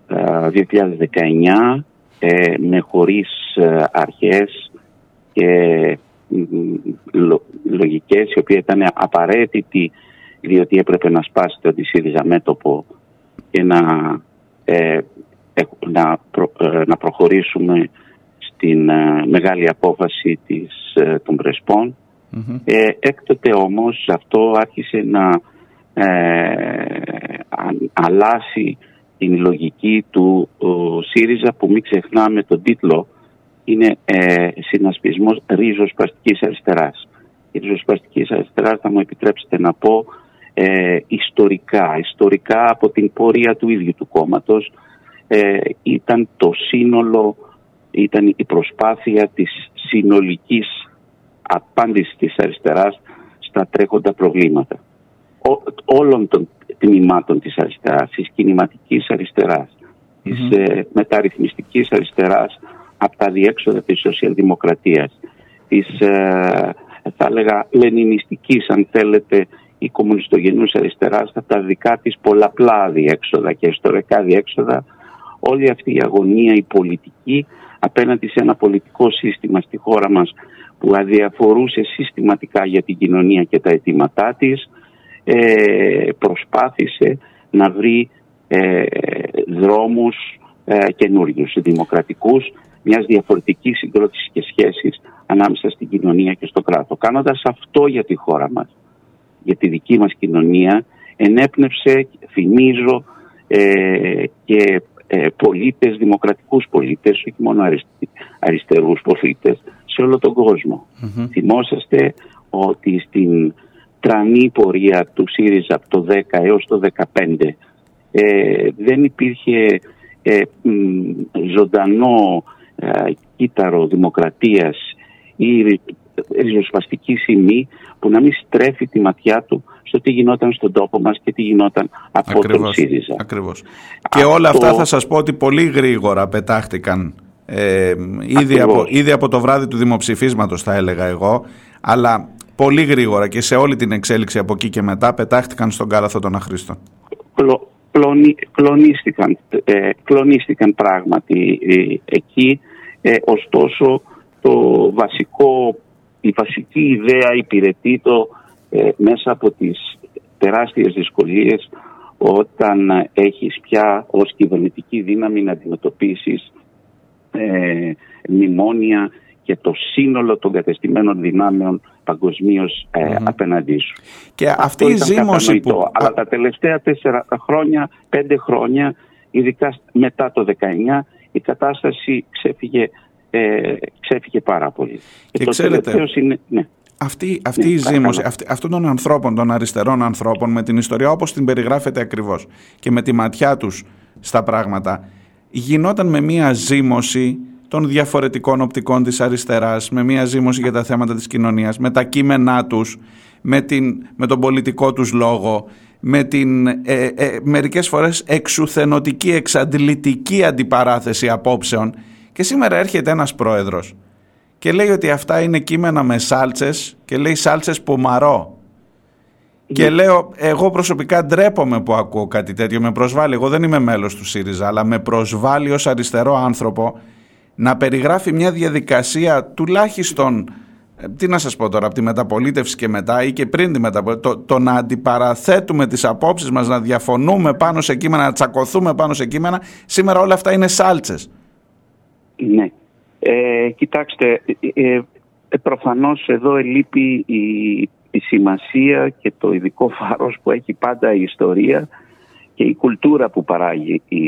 2019 ε, με χωρίς ε, αρχές και λογικές οι οποίες ήταν απαραίτητοι διότι έπρεπε να σπάσει το ΣΥΡΙΖΑ μέτωπο και να, να, να προχωρήσουμε στην μεγάλη απόφαση της, των Πρεσπών. Ε, έκτοτε όμως αυτό άρχισε να ε, αλλάσει την λογική του ΣΥΡΙΖΑ που μην ξεχνάμε τον τίτλο είναι ε, συνασπισμός ρίζοσπαστικής αριστεράς. Η ρίζοσπαστική αριστεράς θα μου επιτρέψετε να πω ε, ιστορικά, ιστορικά από την πορεία του ίδιου του κόμματος ε, ήταν το σύνολο, ήταν η προσπάθεια της συνολικής απάντησης της αριστεράς στα τρέχοντα προβλήματα. όλων των τμήματων της αριστεράς, της κινηματικής αριστεράς, της ε, μεταρρυθμιστικής αριστεράς από τα διέξοδα της σοσιαλδημοκρατίας, της ε, θα έλεγα λενινιστικής αν θέλετε η κομμουνιστογενούς αριστεράς από τα δικά της πολλαπλά διέξοδα και ιστορικά διέξοδα όλη αυτή η αγωνία η πολιτική απέναντι σε ένα πολιτικό σύστημα στη χώρα μας που αδιαφορούσε συστηματικά για την κοινωνία και τα αιτήματά της ε, προσπάθησε να βρει ε, δρόμους ε, καινούριους, δημοκρατικούς, μιας διαφορετικής συγκρότησης και σχέσης ανάμεσα στην κοινωνία και στο κράτο. Κάνοντας αυτό για τη χώρα μας, για τη δική μας κοινωνία, ενέπνευσε, θυμίζω, ε, και ε, πολίτες, δημοκρατικούς πολίτες, όχι μόνο αριστερούς πολίτες, σε όλο τον κοσμο Θυμόσαστε ότι στην τρανή πορεία του ΣΥΡΙΖΑ από το 10 έως το 15 ε, δεν υπήρχε ε, ζωντανό ε, κύτταρο δημοκρατίας ή ριζοσπαστική σημεί που να μην στρέφει τη ματιά του στο τι γινόταν στον τόπο μας και τι γινόταν από ακριβώς, τον ΣΥΡΙΖΑ. Ακριβώς. Και όλα αυτά θα σας πω ότι πολύ γρήγορα πετάχτηκαν ε, ήδη, από, ήδη από το βράδυ του δημοψηφίσματος θα έλεγα εγώ αλλά πολύ γρήγορα και σε όλη την εξέλιξη από εκεί και μετά πετάχτηκαν στον κάλαθο των αχρήστων. κλονίστηκαν, ε, κλονίστηκαν πράγματι ε, εκεί ε, ωστόσο το βασικό, η βασική ιδέα υπηρετεί το ε, μέσα από τις τεράστιες δυσκολίες όταν έχεις πια ως κυβερνητική δύναμη να αντιμετωπίσεις ε, μνημόνια και το σύνολο των κατεστημένων δυνάμεων παγκοσμίως ε, απέναντί σου. Και αυτή η ζήμωση που... Αλλά τα τελευταία τέσσερα χρόνια, πέντε χρόνια, ειδικά μετά το 19, η κατάσταση ξέφυγε, ε, ξέφυγε πάρα πολύ. Και, και το ξέρετε, είναι, ναι. Αυτή, αυτή ναι, η ζήμωση αυτή, αυτών των ανθρώπων, των αριστερών ανθρώπων με την ιστορία όπως την περιγράφεται ακριβώς και με τη ματιά τους στα πράγματα γινόταν με μία ζήμωση των διαφορετικών οπτικών της αριστεράς, με μία ζήμωση για τα θέματα της κοινωνίας, με τα κείμενά τους, με, την, με τον πολιτικό τους λόγο, με την ε, ε, μερικές φορές εξουθενωτική, εξαντλητική αντιπαράθεση απόψεων και σήμερα έρχεται ένας πρόεδρος και λέει ότι αυτά είναι κείμενα με σάλτσες και λέει σάλτσες μαρώ. Και ναι. λέω, εγώ προσωπικά ντρέπομαι που ακούω κάτι τέτοιο, με προσβάλλει. Εγώ δεν είμαι μέλος του ΣΥΡΙΖΑ, αλλά με προσβάλλει ως αριστερό άνθρωπο να περιγράφει μια διαδικασία τουλάχιστον, ε, τι να σας πω τώρα, από τη μεταπολίτευση και μετά ή και πριν τη μεταπολίτευση, το, το να αντιπαραθέτουμε τις απόψεις μας, να διαφωνούμε πάνω σε κείμενα, να τσακωθούμε πάνω σε κείμενα, σήμερα όλα αυτά είναι σάλτσες. Ναι. Ε, κοιτάξτε, ε, ε, προφανώς εδώ ελείπει η, η σημασία και το ειδικό φάρος που έχει πάντα η ιστορία και η κουλτούρα που, παράγει, η,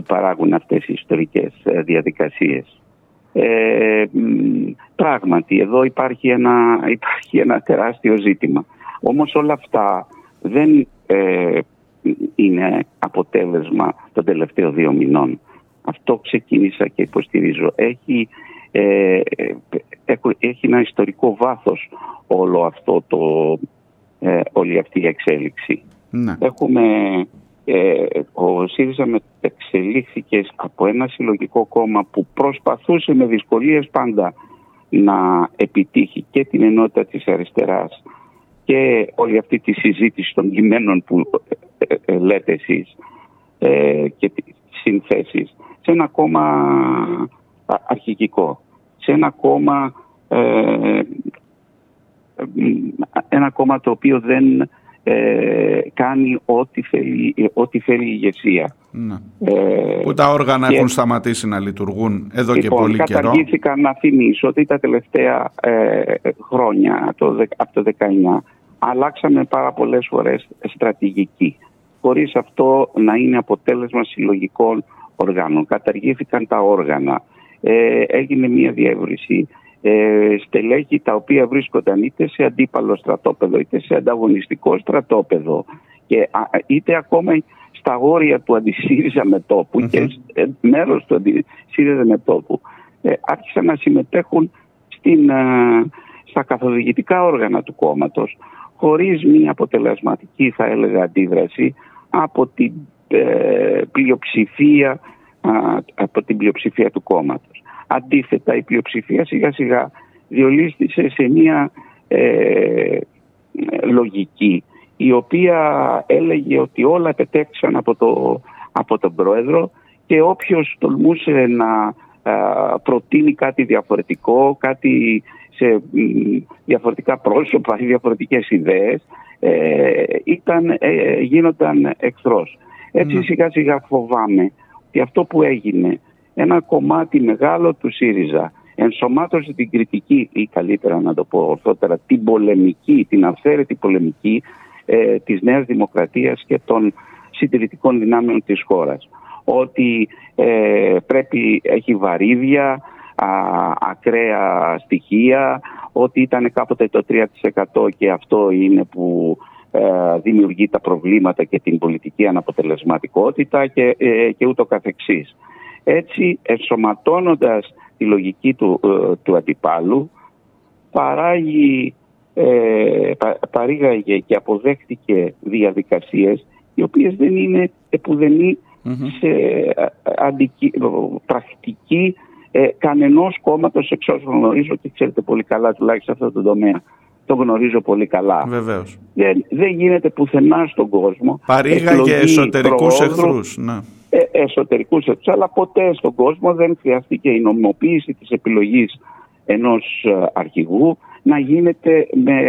που παράγουν αυτές οι ιστορικές ε, διαδικασίες. Ε, πράγματι, εδώ υπάρχει ένα, υπάρχει ένα τεράστιο ζήτημα. Όμως όλα αυτά δεν ε, είναι αποτέλεσμα των τελευταίων δύο μηνών. Αυτό ξεκίνησα και υποστηρίζω. Έχει, ε, έχει ένα ιστορικό βάθος όλο αυτό το, ε, όλη αυτή η εξέλιξη. Ναι. Έχουμε, ε, ο ΣΥΡΙΖΑ εξελίχθηκε από ένα συλλογικό κόμμα που προσπαθούσε με δυσκολίες πάντα να επιτύχει και την ενότητα της αριστεράς και όλη αυτή τη συζήτηση των κειμένων που ε, λέτε εσείς και τις συνθέσεις σε ένα κόμμα αρχικικό, σε ένα κόμμα, ε, ένα κόμμα το οποίο δεν ε, κάνει ό,τι θέλει, ό,τι θέλει η ηγεσία. Ναι. Ε, που τα όργανα έχουν σταματήσει να λειτουργούν εδώ και λοιπόν, πολύ καιρό. Καταργήθηκαν να θυμίσω ότι τα τελευταία ε, χρόνια, το, από το 19, αλλάξαμε πάρα πολλές φορές στρατηγική. Χωρίς αυτό να είναι αποτέλεσμα συλλογικών οργάνων. Καταργήθηκαν τα όργανα. Ε, έγινε μια διεύρυνση. Ε, στελέχη τα οποία βρίσκονταν είτε σε αντίπαλο στρατόπεδο είτε σε ανταγωνιστικό στρατόπεδο και είτε ακόμα στα όρια του αντισύριζα μετόπου mm-hmm. και ε, μέρος του αντισύριζα μετόπου ε, άρχισαν να συμμετέχουν στην, ε, στα καθοδηγητικά όργανα του κόμματος χωρίς μια αποτελεσματική θα έλεγα αντίδραση από την ε, πλειοψηφία από την πλειοψηφία του κόμματος. Αντίθετα η πλειοψηφία σιγά σιγά διολίστησε σε μια ε, λογική η οποία έλεγε ότι όλα επετέξαν από, το, από τον πρόεδρο και όποιος τολμούσε να προτείνει κάτι διαφορετικό, κάτι σε διαφορετικά πρόσωπα ή (laughs) διαφορετικές ιδέες ε, ήταν, ε, γίνονταν εχθρός. Έτσι ναι. σιγά σιγά φοβάμαι ότι αυτό που έγινε, ένα κομμάτι μεγάλο του ΣΥΡΙΖΑ ενσωμάτωσε την κριτική ή καλύτερα να το πω ορθότερα την πολεμική, την αυθαίρετη πολεμική ε, της Νέας Δημοκρατίας και των συντηρητικών δυνάμεων της χώρας. ότι ε, πρέπει, έχει βαρύδια, α, ακραία στοιχεία, ότι ήταν κάποτε το 3% και αυτό είναι που ε, δημιουργεί τα προβλήματα και την πολιτική αναποτελεσματικότητα και, ε, και ούτω καθεξής. Έτσι, ενσωματώνοντας τη λογική του, ε, του αντιπάλου, παράγει, ε, παρήγαγε και αποδέχτηκε διαδικασίες οι οποίες δεν είναι επουδενή σε αντικει... πρακτική ε, κανενός κόμματος εξ όσων γνωρίζω και ξέρετε πολύ καλά τουλάχιστον σε αυτό το τομέα το γνωρίζω πολύ καλά. Βεβαίως. Δεν, δεν γίνεται πουθενά στον κόσμο. Παρήγαγε εσωτερικούς εχθρούς. Ναι. Ε, εσωτερικούς εχθρούς, αλλά ποτέ στον κόσμο δεν χρειαστήκε η νομιμοποίηση της επιλογής ενός ε, αρχηγού να γίνεται με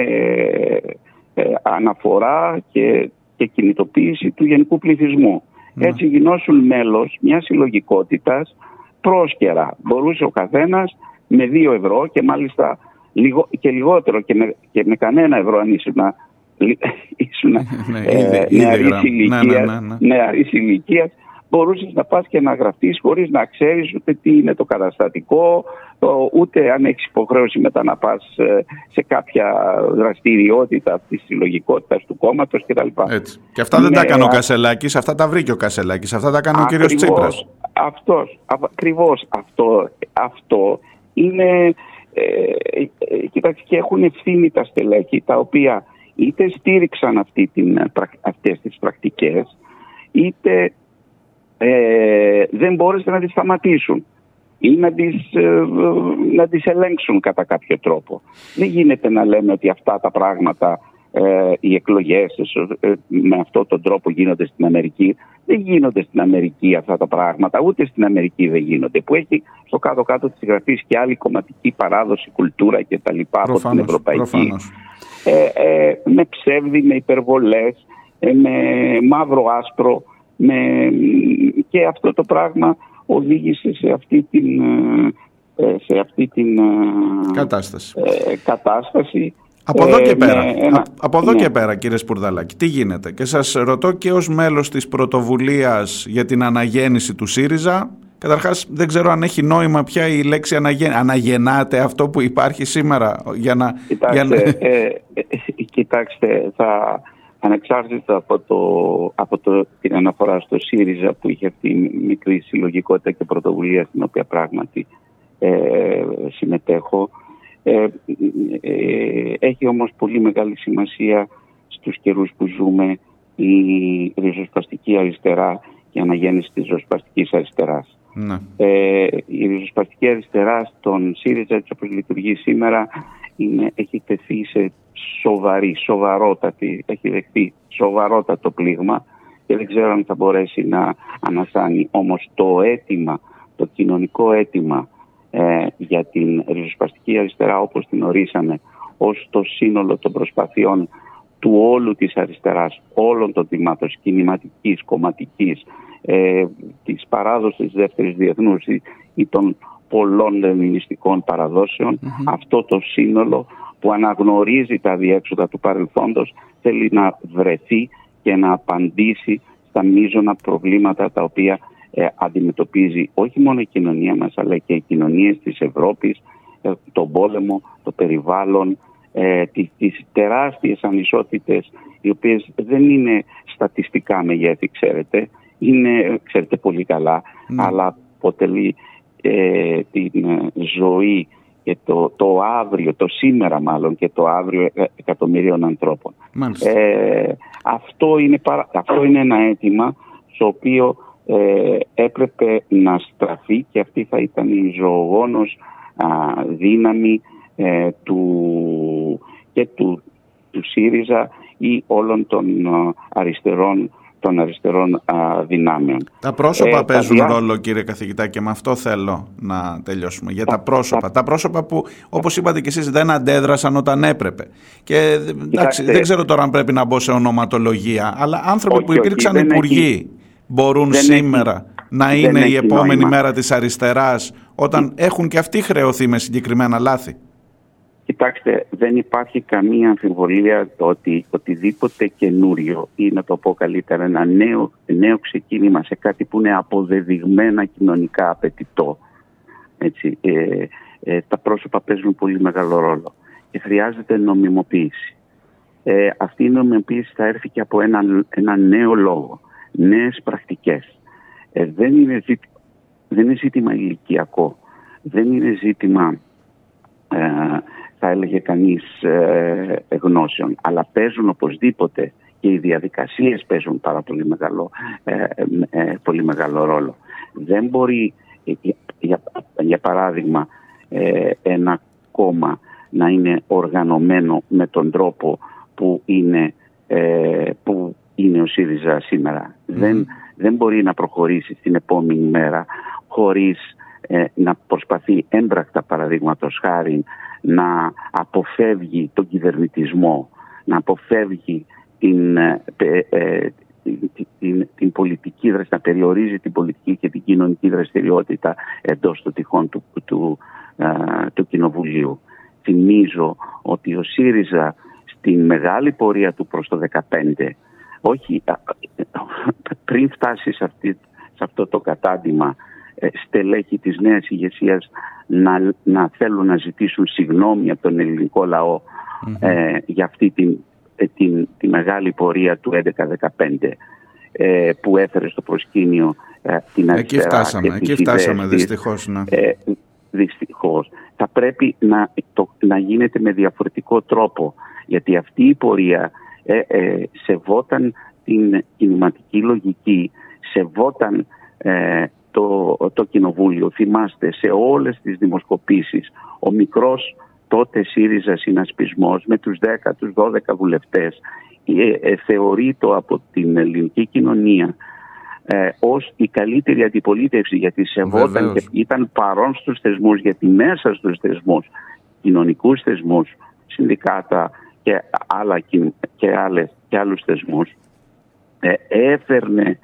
ε, αναφορά και, και κινητοποίηση του γενικού πληθυσμού. Ναι. Έτσι γινώσουν μέλος μιας συλλογικότητας πρόσκαιρα. Μπορούσε ο καθένας με δύο ευρώ και μάλιστα λιγο, και λιγότερο και με, και με κανένα ευρώ αν ήσουν, ήσουν Ναι, ε, ήδη- ήδη νεαρής γράμμα. ηλικίας, Ναι, ναι, ναι, ναι. νεαρής ηλικίας, μπορούσες να πας και να γραφτείς χωρίς να ξέρεις ούτε τι είναι το καταστατικό, ο- ούτε αν έχεις υποχρέωση μετά να πας ε, σε κάποια δραστηριότητα αυτής της συλλογικότητας του κόμματος κτλ. Έτσι. Και αυτά δεν τα Ναι, έκανε ο α- Κασελάκης, αυτά τα βρήκε ο Κασελάκης, αυτά τα έκανε ο κύριος Ακριβώς, Τσίπρας. Αυτός, ακριβώς αυτό, αυτό είναι, ε, ε, κοιτάξτε και έχουν ευθύνη τα στελέχη τα οποία είτε στήριξαν αυτή την, ε, πρακ- αυτές τις πρακτικές είτε ε, δεν μπόρεσαν να τις σταματήσουν ή να τις, ε, να τις ελέγξουν κατά κάποιο τρόπο. Δεν γίνεται να λέμε ότι αυτά τα πράγματα, ε, οι εκλογές ε, με αυτόν τον τρόπο γίνονται στην Αμερική. Δεν γίνονται στην Αμερική αυτά τα πράγματα, ούτε στην Αμερική δεν γίνονται. Που έχει στο κάτω-κάτω της γραφής και άλλη κομματική παράδοση, κουλτούρα κτλ. από την Προφανώς, Ευρωπαϊκή προφανώς. ε, ε, με ψεύδι, με υπερβολές, ε, με μαύρο άσπρο με, και αυτό το πράγμα οδήγησε σε αυτή την, ε, ε, σε αυτή την ε, Κατάσταση. ε, κατάσταση. Από εδώ ε, και με πέρα, ένα- Α- από εδώ ναι. και πέρα κύριε Σπουρδαλάκη, τι γίνεται; Και σας ρωτώ και ως μέλος της πρωτοβουλίας για την αναγέννηση του ΣΥΡΙΖΑ. Καταρχάς δεν ξέρω αν έχει νόημα πια η λέξη αναγεν... αναγεννάτε αυτό που υπάρχει σήμερα για να... για να- Κοιτάξτε, ε, ε, ε, κοιτάξτε, θα ανεξάρτητα από, το, από το, την αναφορά στο ΣΥΡΙΖΑ που είχε αυτή η μικρή συλλογικότητα και πρωτοβουλία στην οποία πράγματι ε, συμμετέχω ε, ε, έχει όμως πολύ μεγάλη σημασία στους καιρούς που ζούμε η ριζοσπαστική αριστερά και η αναγέννηση της ριζοσπαστικής αριστεράς. Ναι. Ε, η ριζοσπαστική αριστερά στον ΣΥΡΙΖΑ έτσι όπως λειτουργεί σήμερα είναι, έχει τεθεί σε σοβαρή, σοβαρότατη, έχει δεχθεί σοβαρότατο πλήγμα και δεν ξέρω αν θα μπορέσει να ανασάνει όμως το αίτημα, το κοινωνικό αίτημα ε, για την ριζοσπαστική αριστερά όπως την ορίσαμε ως το σύνολο των προσπαθειών του όλου της αριστεράς, όλων των τμήματων κινηματικής, κομματικής, ε, της παράδοσης δεύτερης διεθνούς ή, ή των πολλών λεμινιστικών αυτό το σύνολο που αναγνωρίζει τα διέξοδα του παρελθόντος θέλει να βρεθεί και να απαντήσει στα μείζωνα προβλήματα τα οποία ε, αντιμετωπίζει όχι μόνο η κοινωνία μας αλλά και οι κοινωνίες της Ευρώπης, ε, τον πόλεμο, το περιβάλλον, ε, τις, τις τεράστιες ανισότητες οι οποίες δεν είναι στατιστικά μεγέθη ξέρετε, είναι ξέρετε πολύ καλά αλλά αποτελεί ε, την ε, ζωή και το, το αύριο, το σήμερα μάλλον και το αύριο ε, εκατομμυρίων ανθρώπων. Μάλιστα. Ε, αυτό, είναι παρα- αυτό είναι ένα αίτημα στο οποίο ε, έπρεπε να στραφεί και αυτή θα ήταν η ζωογόνος α, δύναμη ε, του, και του, του ΣΥΡΙΖΑ ή όλων των α, αριστερών των αριστερών α, δυνάμεων. Τα πρόσωπα Ε, τα παίζουν διά- ρόλο κύριε καθηγητά και με αυτό θέλω να τελειώσουμε. Για τα πρόσωπα. Τα πρόσωπα που όπως είπατε και εσείς δεν αντέδρασαν όταν έπρεπε. Και εντάξει, Κοιτάξτε. δεν ξέρω τώρα αν πρέπει να μπω σε ονοματολογία, αλλά άνθρωποι Όχι, που όχι, υπήρξαν δεν υπουργοί έχει- μπορούν δεν σήμερα να δεν είναι η έχει επόμενη νόημα. μέρα της αριστεράς όταν έχουν και αυτοί χρεωθεί με συγκεκριμένα λάθη. Κοιτάξτε, δεν υπάρχει καμία αμφιβολία ότι οτιδήποτε καινούριο ή να το πω καλύτερα ένα νέο, νέο ξεκίνημα σε κάτι που είναι αποδεδειγμένα κοινωνικά απαιτητό. Έτσι, ε, ε, τα πρόσωπα παίζουν πολύ μεγάλο ρόλο και χρειάζεται νομιμοποίηση. Ε, αυτή η νομιμοποίηση θα έρθει και από ένα, ένα νέο λόγο, νέες πρακτικές. Ε, δεν, είναι ζήτημα, δεν είναι ζήτημα ηλικιακό, δεν είναι ζήτημα ε, θα έλεγε κανείς ε, γνώσεων. Αλλά παίζουν οπωσδήποτε και οι διαδικασίες παίζουν πάρα πολύ μεγάλο, ε, ε, πολύ μεγάλο ρόλο. Δεν μπορεί, για, για παράδειγμα, ένα κόμμα να είναι οργανωμένο με τον τρόπο που είναι, που είναι ο ΣΥΡΙΖΑ Δεν, δεν μπορεί να προχωρήσει στην επόμενη μέρα χωρίς να προσπαθεί έμπρακτα παραδείγματος χάρη να αποφεύγει τον κυβερνητισμό, να αποφεύγει την, ε, ε, την, την, πολιτική δραστηριότητα, να περιορίζει την πολιτική και την κοινωνική δραστηριότητα εντός των τυχών του, του, ε, του Κοινοβουλίου. Θυμίζω ότι ο ΣΥΡΙΖΑ στην μεγάλη πορεία του προς το 2015, όχι πριν φτάσει σε, αυτή, σε αυτό το κατάντημα ε, στελέχη της νέας ηγεσίας να, να θέλουν να ζητήσουν συγνώμη από τον ελληνικό ε, για αυτή την, ε, την, τη μεγάλη πορεία του 11-15 ε, που έφερε στο προσκήνιο ε, την αριστερά. Εκεί φτάσαμε, και εκεί φτάσαμε δυστυχώς. Ναι. Ε, δυστυχώς. Θα πρέπει να, το, να γίνεται με διαφορετικό τρόπο γιατί αυτή η πορεία σεβόταν την κινηματική λογική, σεβόταν το, το κοινοβούλιο. Θυμάστε σε όλες τις δημοσκοπήσεις ο μικρός τότε ΣΥΡΙΖΑ συνασπισμός με τους 10, τους 12 βουλευτές ε, ε, θεωρείται από την ελληνική κοινωνία ε, ως η καλύτερη αντιπολίτευση γιατί σεβόταν και ήταν παρόν στους θεσμούς γιατί μέσα στους θεσμούς, κοινωνικούς θεσμούς, συνδικάτα και, άλλα, και, άλλες, και άλλους θεσμούς ε, έφερνε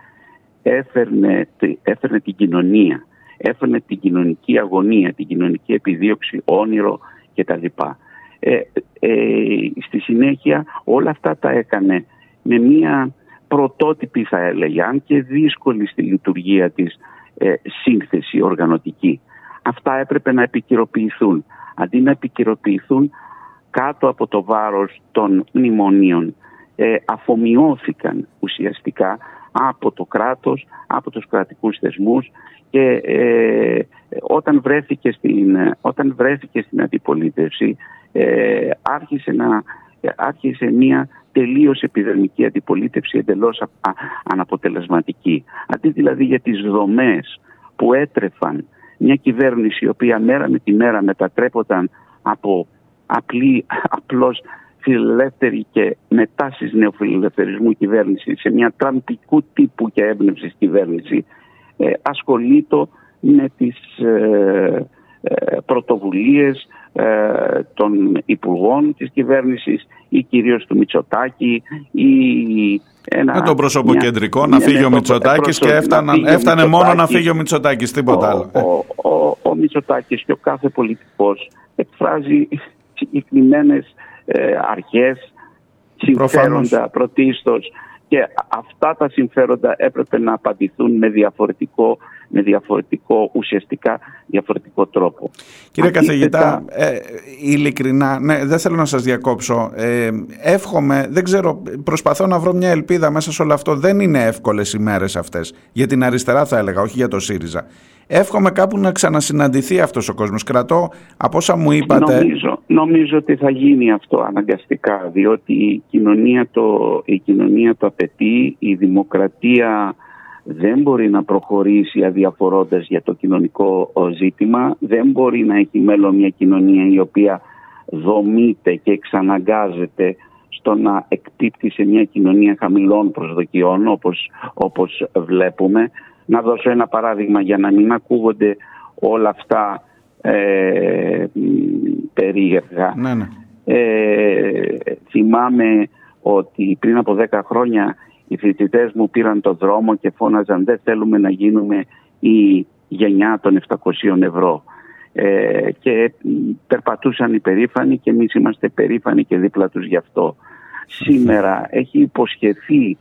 έφερνε, έφερνε την κοινωνία, έφερνε την κοινωνική αγωνία, την κοινωνική επιδίωξη, όνειρο κτλ. Ε, ε, στη συνέχεια όλα αυτά τα έκανε με μια πρωτότυπη θα έλεγα, αν και δύσκολη στη λειτουργία της ε, σύνθεση οργανωτική. Αυτά έπρεπε να επικυροποιηθούν. Αντί να επικυροποιηθούν κάτω από το βάρος των μνημονίων ε, αφομοιώθηκαν ουσιαστικά από το κράτος, από τους κρατικούς θεσμούς και ε, όταν, βρέθηκε στην, όταν βρέθηκε στην αντιπολίτευση ε, άρχισε, να, άρχισε μια τελείως επιδερμική αντιπολίτευση εντελώς αναποτελεσματική. Αντί δηλαδή για τις δομές που έτρεφαν μια κυβέρνηση η οποία μέρα με τη μέρα μετατρέπονταν από απλή, απλώς φιλελεύθερη και μετάσεις νεοφιλελευθερισμού κυβέρνηση σε μια τραμπικού τύπου και έμπνευσης κυβέρνηση ε, ασχολείται με τις ε, ε, πρωτοβουλίες ε, των υπουργών της κυβέρνησης ή κυρίως του Μητσοτάκη ή ένα, με τον πρόσωπο κεντρικό να φύγει ο Μητσοτάκης και έφτανε, έφτανε μόνο να φύγει ο Μητσοτάκης, τίποτα άλλο. Ο, ο, ο Μητσοτάκης και ο κάθε πολιτικός εκφράζει συγκεκριμένες ε, αρχές, συμφέροντα πρωτίστως και αυτά τα συμφέροντα έπρεπε να απαντηθούν με διαφορετικό, με διαφορετικό ουσιαστικά διαφορετικό τρόπο. Κύριε καθηγητά, ε, ειλικρινά, ναι, δεν θέλω να σας διακόψω. Ε, εύχομαι, δεν ξέρω, προσπαθώ να βρω μια ελπίδα μέσα σε όλο αυτό. Δεν είναι εύκολες οι μέρες αυτές. Για την αριστερά θα έλεγα, όχι για το ΣΥΡΙΖΑ. Εύχομαι κάπου να ξανασυναντηθεί αυτός ο κόσμος. Κρατώ από όσα μου είπατε. Νομίζω, νομίζω ότι θα γίνει αυτό αναγκαστικά, διότι η κοινωνία, το, η κοινωνία το απαιτεί, η δημοκρατία δεν μπορεί να προχωρήσει αδιαφορώντας για το κοινωνικό ζήτημα, δεν μπορεί να έχει μέλλον μια κοινωνία η οποία δομείται και εξαναγκάζεται στο να εκτύπτει σε μια κοινωνία χαμηλών προσδοκιών όπως, όπως βλέπουμε να δώσω ένα παράδειγμα για να μην ακούγονται όλα αυτά ε, περίεργα. Ναι, ναι. Ε, θυμάμαι ότι πριν από 10 χρόνια οι φοιτητές μου πήραν το δρόμο και φώναζαν δεν θέλουμε να γίνουμε η γενιά των 700 ευρώ. ε, και περπατούσαν υπερήφανοι και εμείς είμαστε περήφανοι και δίπλα τους γι' αυτό. Σήμερα έχει υποσχεθεί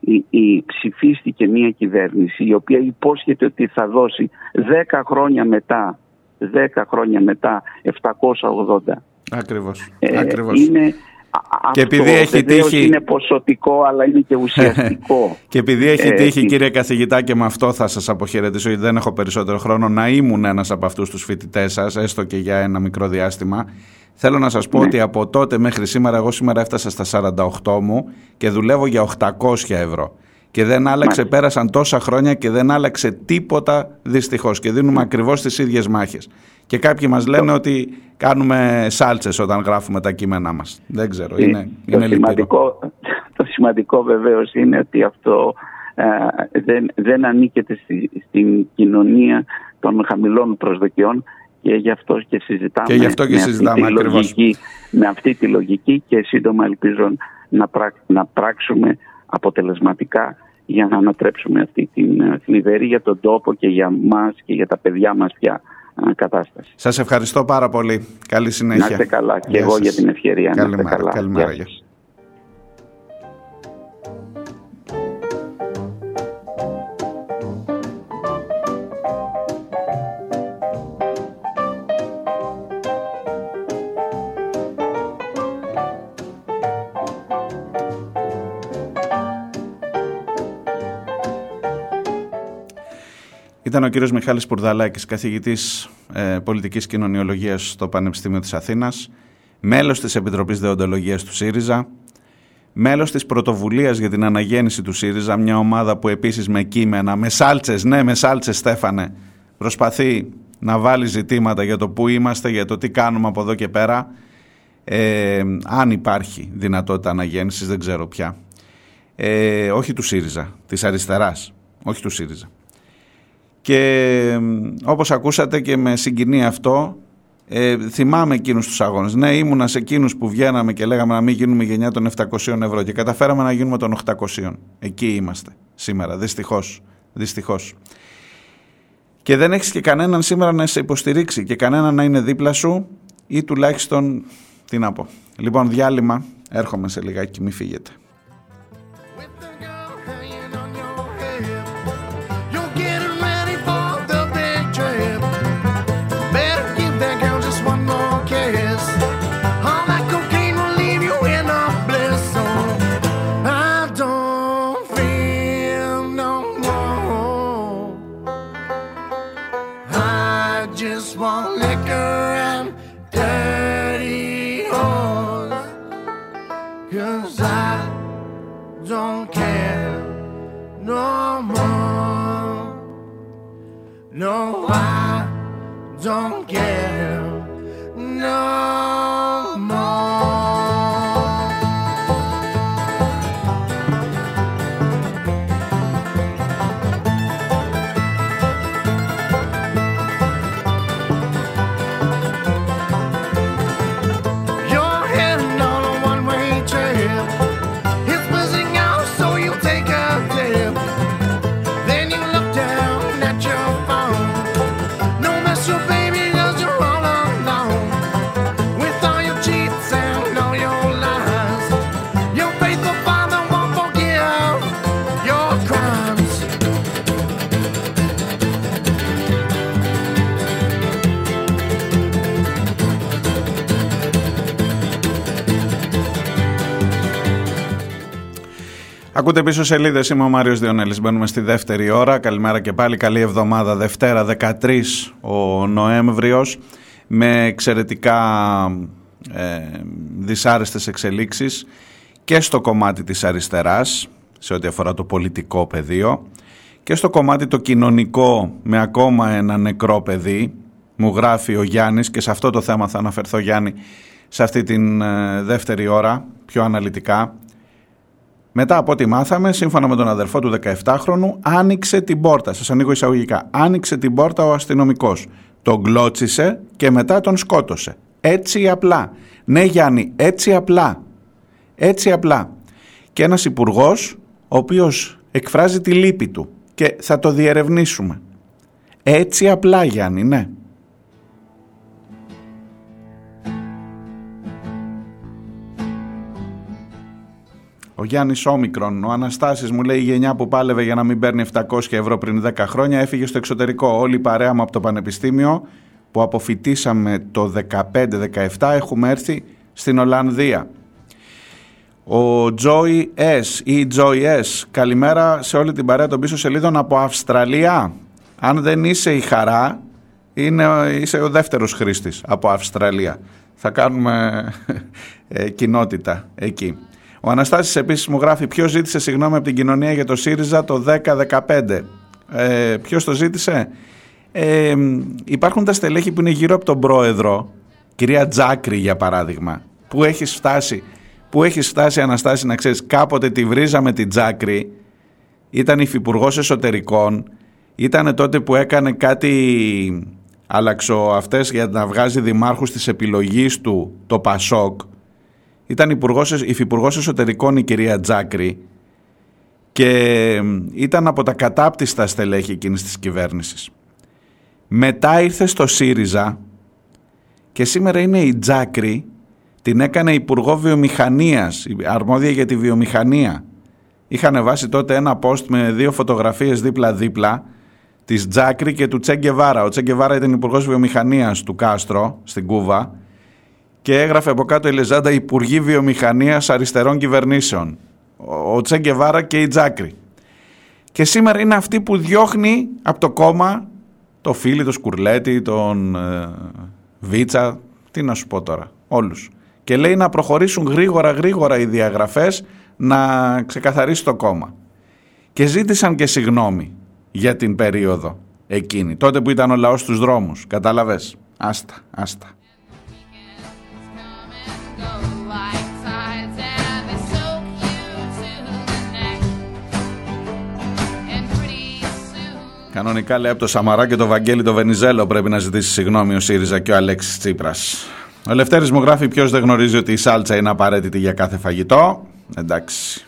η, η, ψηφίστηκε μια κυβέρνηση η οποία υπόσχεται ότι θα δώσει 10 χρόνια μετά 10 χρόνια μετά 780 Ακριβώς, ε, ακριβώς. Είναι και αυτό επειδή έχει τύχει... είναι ποσοτικό αλλά είναι και (laughs) ουσιαστικό. και επειδή έχει ε, τύχει κύριε καθηγητά και με αυτό θα σας αποχαιρετήσω γιατί δεν έχω περισσότερο χρόνο να ήμουν ένας από αυτούς τους φοιτητές σας έστω και για ένα μικρό διάστημα. Θέλω να σας πω ναι. ότι από τότε μέχρι σήμερα εγώ σήμερα έφτασα στα 48 μου και δουλεύω για 800 ευρώ. Και δεν άλλαξε, πέρασαν τόσα χρόνια και δεν άλλαξε τίποτα δυστυχώς. Και δίνουμε ακριβώς τις ίδιες μάχες. Και κάποιοι μας λένε ότι κάνουμε σάλτσες όταν γράφουμε τα κείμενά μας. Δεν ξέρω. Ε, είναι, το, είναι σημαντικό, το σημαντικό βεβαίως είναι ότι αυτό ε, δεν, δεν ανήκεται στην κοινωνία των χαμηλών προσδοκιών και γι' αυτό και συζητάμε, και γι αυτό και με, συζητάμε αυτή τη λογική, με αυτή τη λογική και σύντομα ελπίζω να, να πράξουμε αποτελεσματικά για να ανατρέψουμε αυτή την ε, θλιβερή για τον τόπο και για μας και για τα παιδιά μας πια ε, κατάσταση. Σας ευχαριστώ πάρα πολύ. Καλή συνέχεια. Να είστε καλά και εγώ για την ευκαιρία. Καλημέρα. Να είστε καλά. Καλημέρα. Ήταν ο κύριος Μιχάλης Πουρδαλάκης, καθηγητής ε, πολιτικής κοινωνιολογίας στο Πανεπιστήμιο της Αθήνας, μέλος της Επιτροπής Δεοντολογίας του ΣΥΡΙΖΑ, μέλος της πρωτοβουλίας για την αναγέννηση του ΣΥΡΙΖΑ, μια ομάδα που επίσης με κείμενα, με σάλτσες, ναι με σάλτσες Στέφανε, προσπαθεί να βάλει ζητήματα για το που είμαστε, για το τι κάνουμε από εδώ και πέρα, ε, αν υπάρχει δυνατότητα αναγέννησης, δεν ξέρω πια. Ε, όχι του ΣΥΡΙΖΑ, της αριστεράς, όχι του ΣΥΡΙΖΑ. Και όπως ακούσατε και με συγκινεί αυτό, ε, θυμάμαι εκείνους τους αγώνες. Ναι, ήμουνα σε εκείνους που βγαίναμε και λέγαμε να μην γίνουμε γενιά των 700 ευρώ και καταφέραμε να γίνουμε των 800. Εκεί είμαστε σήμερα, δυστυχώς. δυστυχώς. Και δεν έχεις και κανέναν σήμερα να σε υποστηρίξει και κανέναν να είναι δίπλα σου ή τουλάχιστον, τι να πω. Λοιπόν, διάλειμμα, έρχομαι σε λιγάκι, μη φύγετε. I don't care. No Ακούτε πίσω σελίδες. Είμαι ο Μάριος Διονέλης. Μπαίνουμε στη δεύτερη ώρα. Καλημέρα και πάλι. Καλή εβδομάδα. Δευτέρα 13 ο Νοέμβριος. Με εξαιρετικά ε, δυσάρεστες εξελίξεις και στο κομμάτι της αριστεράς σε ό,τι αφορά το πολιτικό πεδίο και στο κομμάτι το κοινωνικό με ακόμα ένα νεκρό παιδί μου γράφει ο Γιάννης και σε αυτό το θέμα θα αναφερθώ Γιάννη σε αυτή την ε, δεύτερη ώρα πιο αναλυτικά μετά από ό,τι μάθαμε, σύμφωνα με τον αδερφό του 17χρονου, άνοιξε την πόρτα. Σας ανοίγω εισαγωγικά. Άνοιξε την πόρτα ο αστυνομικός. Τον γκλώτσισε και μετά τον σκότωσε. Έτσι απλά. Ναι, Γιάννη, έτσι απλά. Έτσι απλά. Και ένας υπουργός, ο οποίος εκφράζει τη λύπη του και θα το διερευνήσουμε. Έτσι απλά, Γιάννη, ναι. Ο Γιάννης Όμικρον, ο Αναστάσης μου λέει η γενιά που πάλευε για να μην παίρνει 700 ευρώ πριν 10 χρόνια έφυγε στο εξωτερικό. Όλη η παρέα μου από το Πανεπιστήμιο που αποφυτίσαμε το 15-17 έχουμε έρθει στην Ολλανδία. Ο Joy S ή Joy S, καλημέρα σε όλη την παρέα των πίσω σελίδων από Αυστραλία. Αν δεν είσαι η χαρά, είναι, είσαι ο δεύτερος χρήστης από Αυστραλία. Θα κάνουμε ε, κοινότητα εκεί. Ο Αναστάσης επίσης μου γράφει ποιος ζήτησε συγγνώμη από την κοινωνία για το ΣΥΡΙΖΑ το 10-15. Ε, ποιος το ζήτησε; Ε, υπάρχουν τα στελέχη που είναι γύρω από τον πρόεδρο, κυρία Τζάκρη για παράδειγμα, που έχει φτάσει, που έχεις φτάσει Αναστάση να ξέρεις κάποτε τη βρίζαμε την Τζάκρη, ήταν υφυπουργός εσωτερικών, ήταν τότε που έκανε κάτι άλλαξο αυτές για να βγάζει δημάρχους της επιλογής του το Πασόκ ήταν υπουργός, υφυπουργός εσωτερικών η κυρία Τζάκρη και ήταν από τα κατάπτυστα στελέχη εκείνης της κυβέρνησης. Μετά ήρθε στο ΣΥΡΙΖΑ και σήμερα είναι η Τζάκρη, την έκανε υπουργό βιομηχανίας, αρμόδια για τη βιομηχανία. Είχαν βάσει τότε ένα post με δύο φωτογραφίες δίπλα-δίπλα της Τζάκρη και του Τσέγκεβάρα. Ο Τσέγκεβάρα ήταν υπουργός βιομηχανίας του Κάστρο στην Κούβα και έγραφε από κάτω η Λεζάντα Υπουργή Βιομηχανίας Αριστερών Κυβερνήσεων. Ο Τσέγκεβάρα και η Τζάκρη. Και σήμερα είναι αυτή που διώχνει από το κόμμα το φίλι, το Σκουρλέτη, τον ε, Βίτσα, τι να σου πω τώρα, όλους. Και λέει να προχωρήσουν γρήγορα γρήγορα οι διαγραφές να ξεκαθαρίσει το κόμμα. Και ζήτησαν και συγνώμη για την περίοδο εκείνη, τότε που ήταν ο λαός στους δρόμους, κατάλαβες. Άστα, άστα. Κανονικά λέει από το Σαμαρά και το Βαγγέλη το Βενιζέλο πρέπει να ζητήσει συγγνώμη ο ΣΥΡΙΖΑ και ο Αλέξης Τσίπρας. Ο Λευτέρης μου γράφει ποιος δεν γνωρίζει ότι η σάλτσα είναι απαραίτητη για κάθε φαγητό. Εντάξει.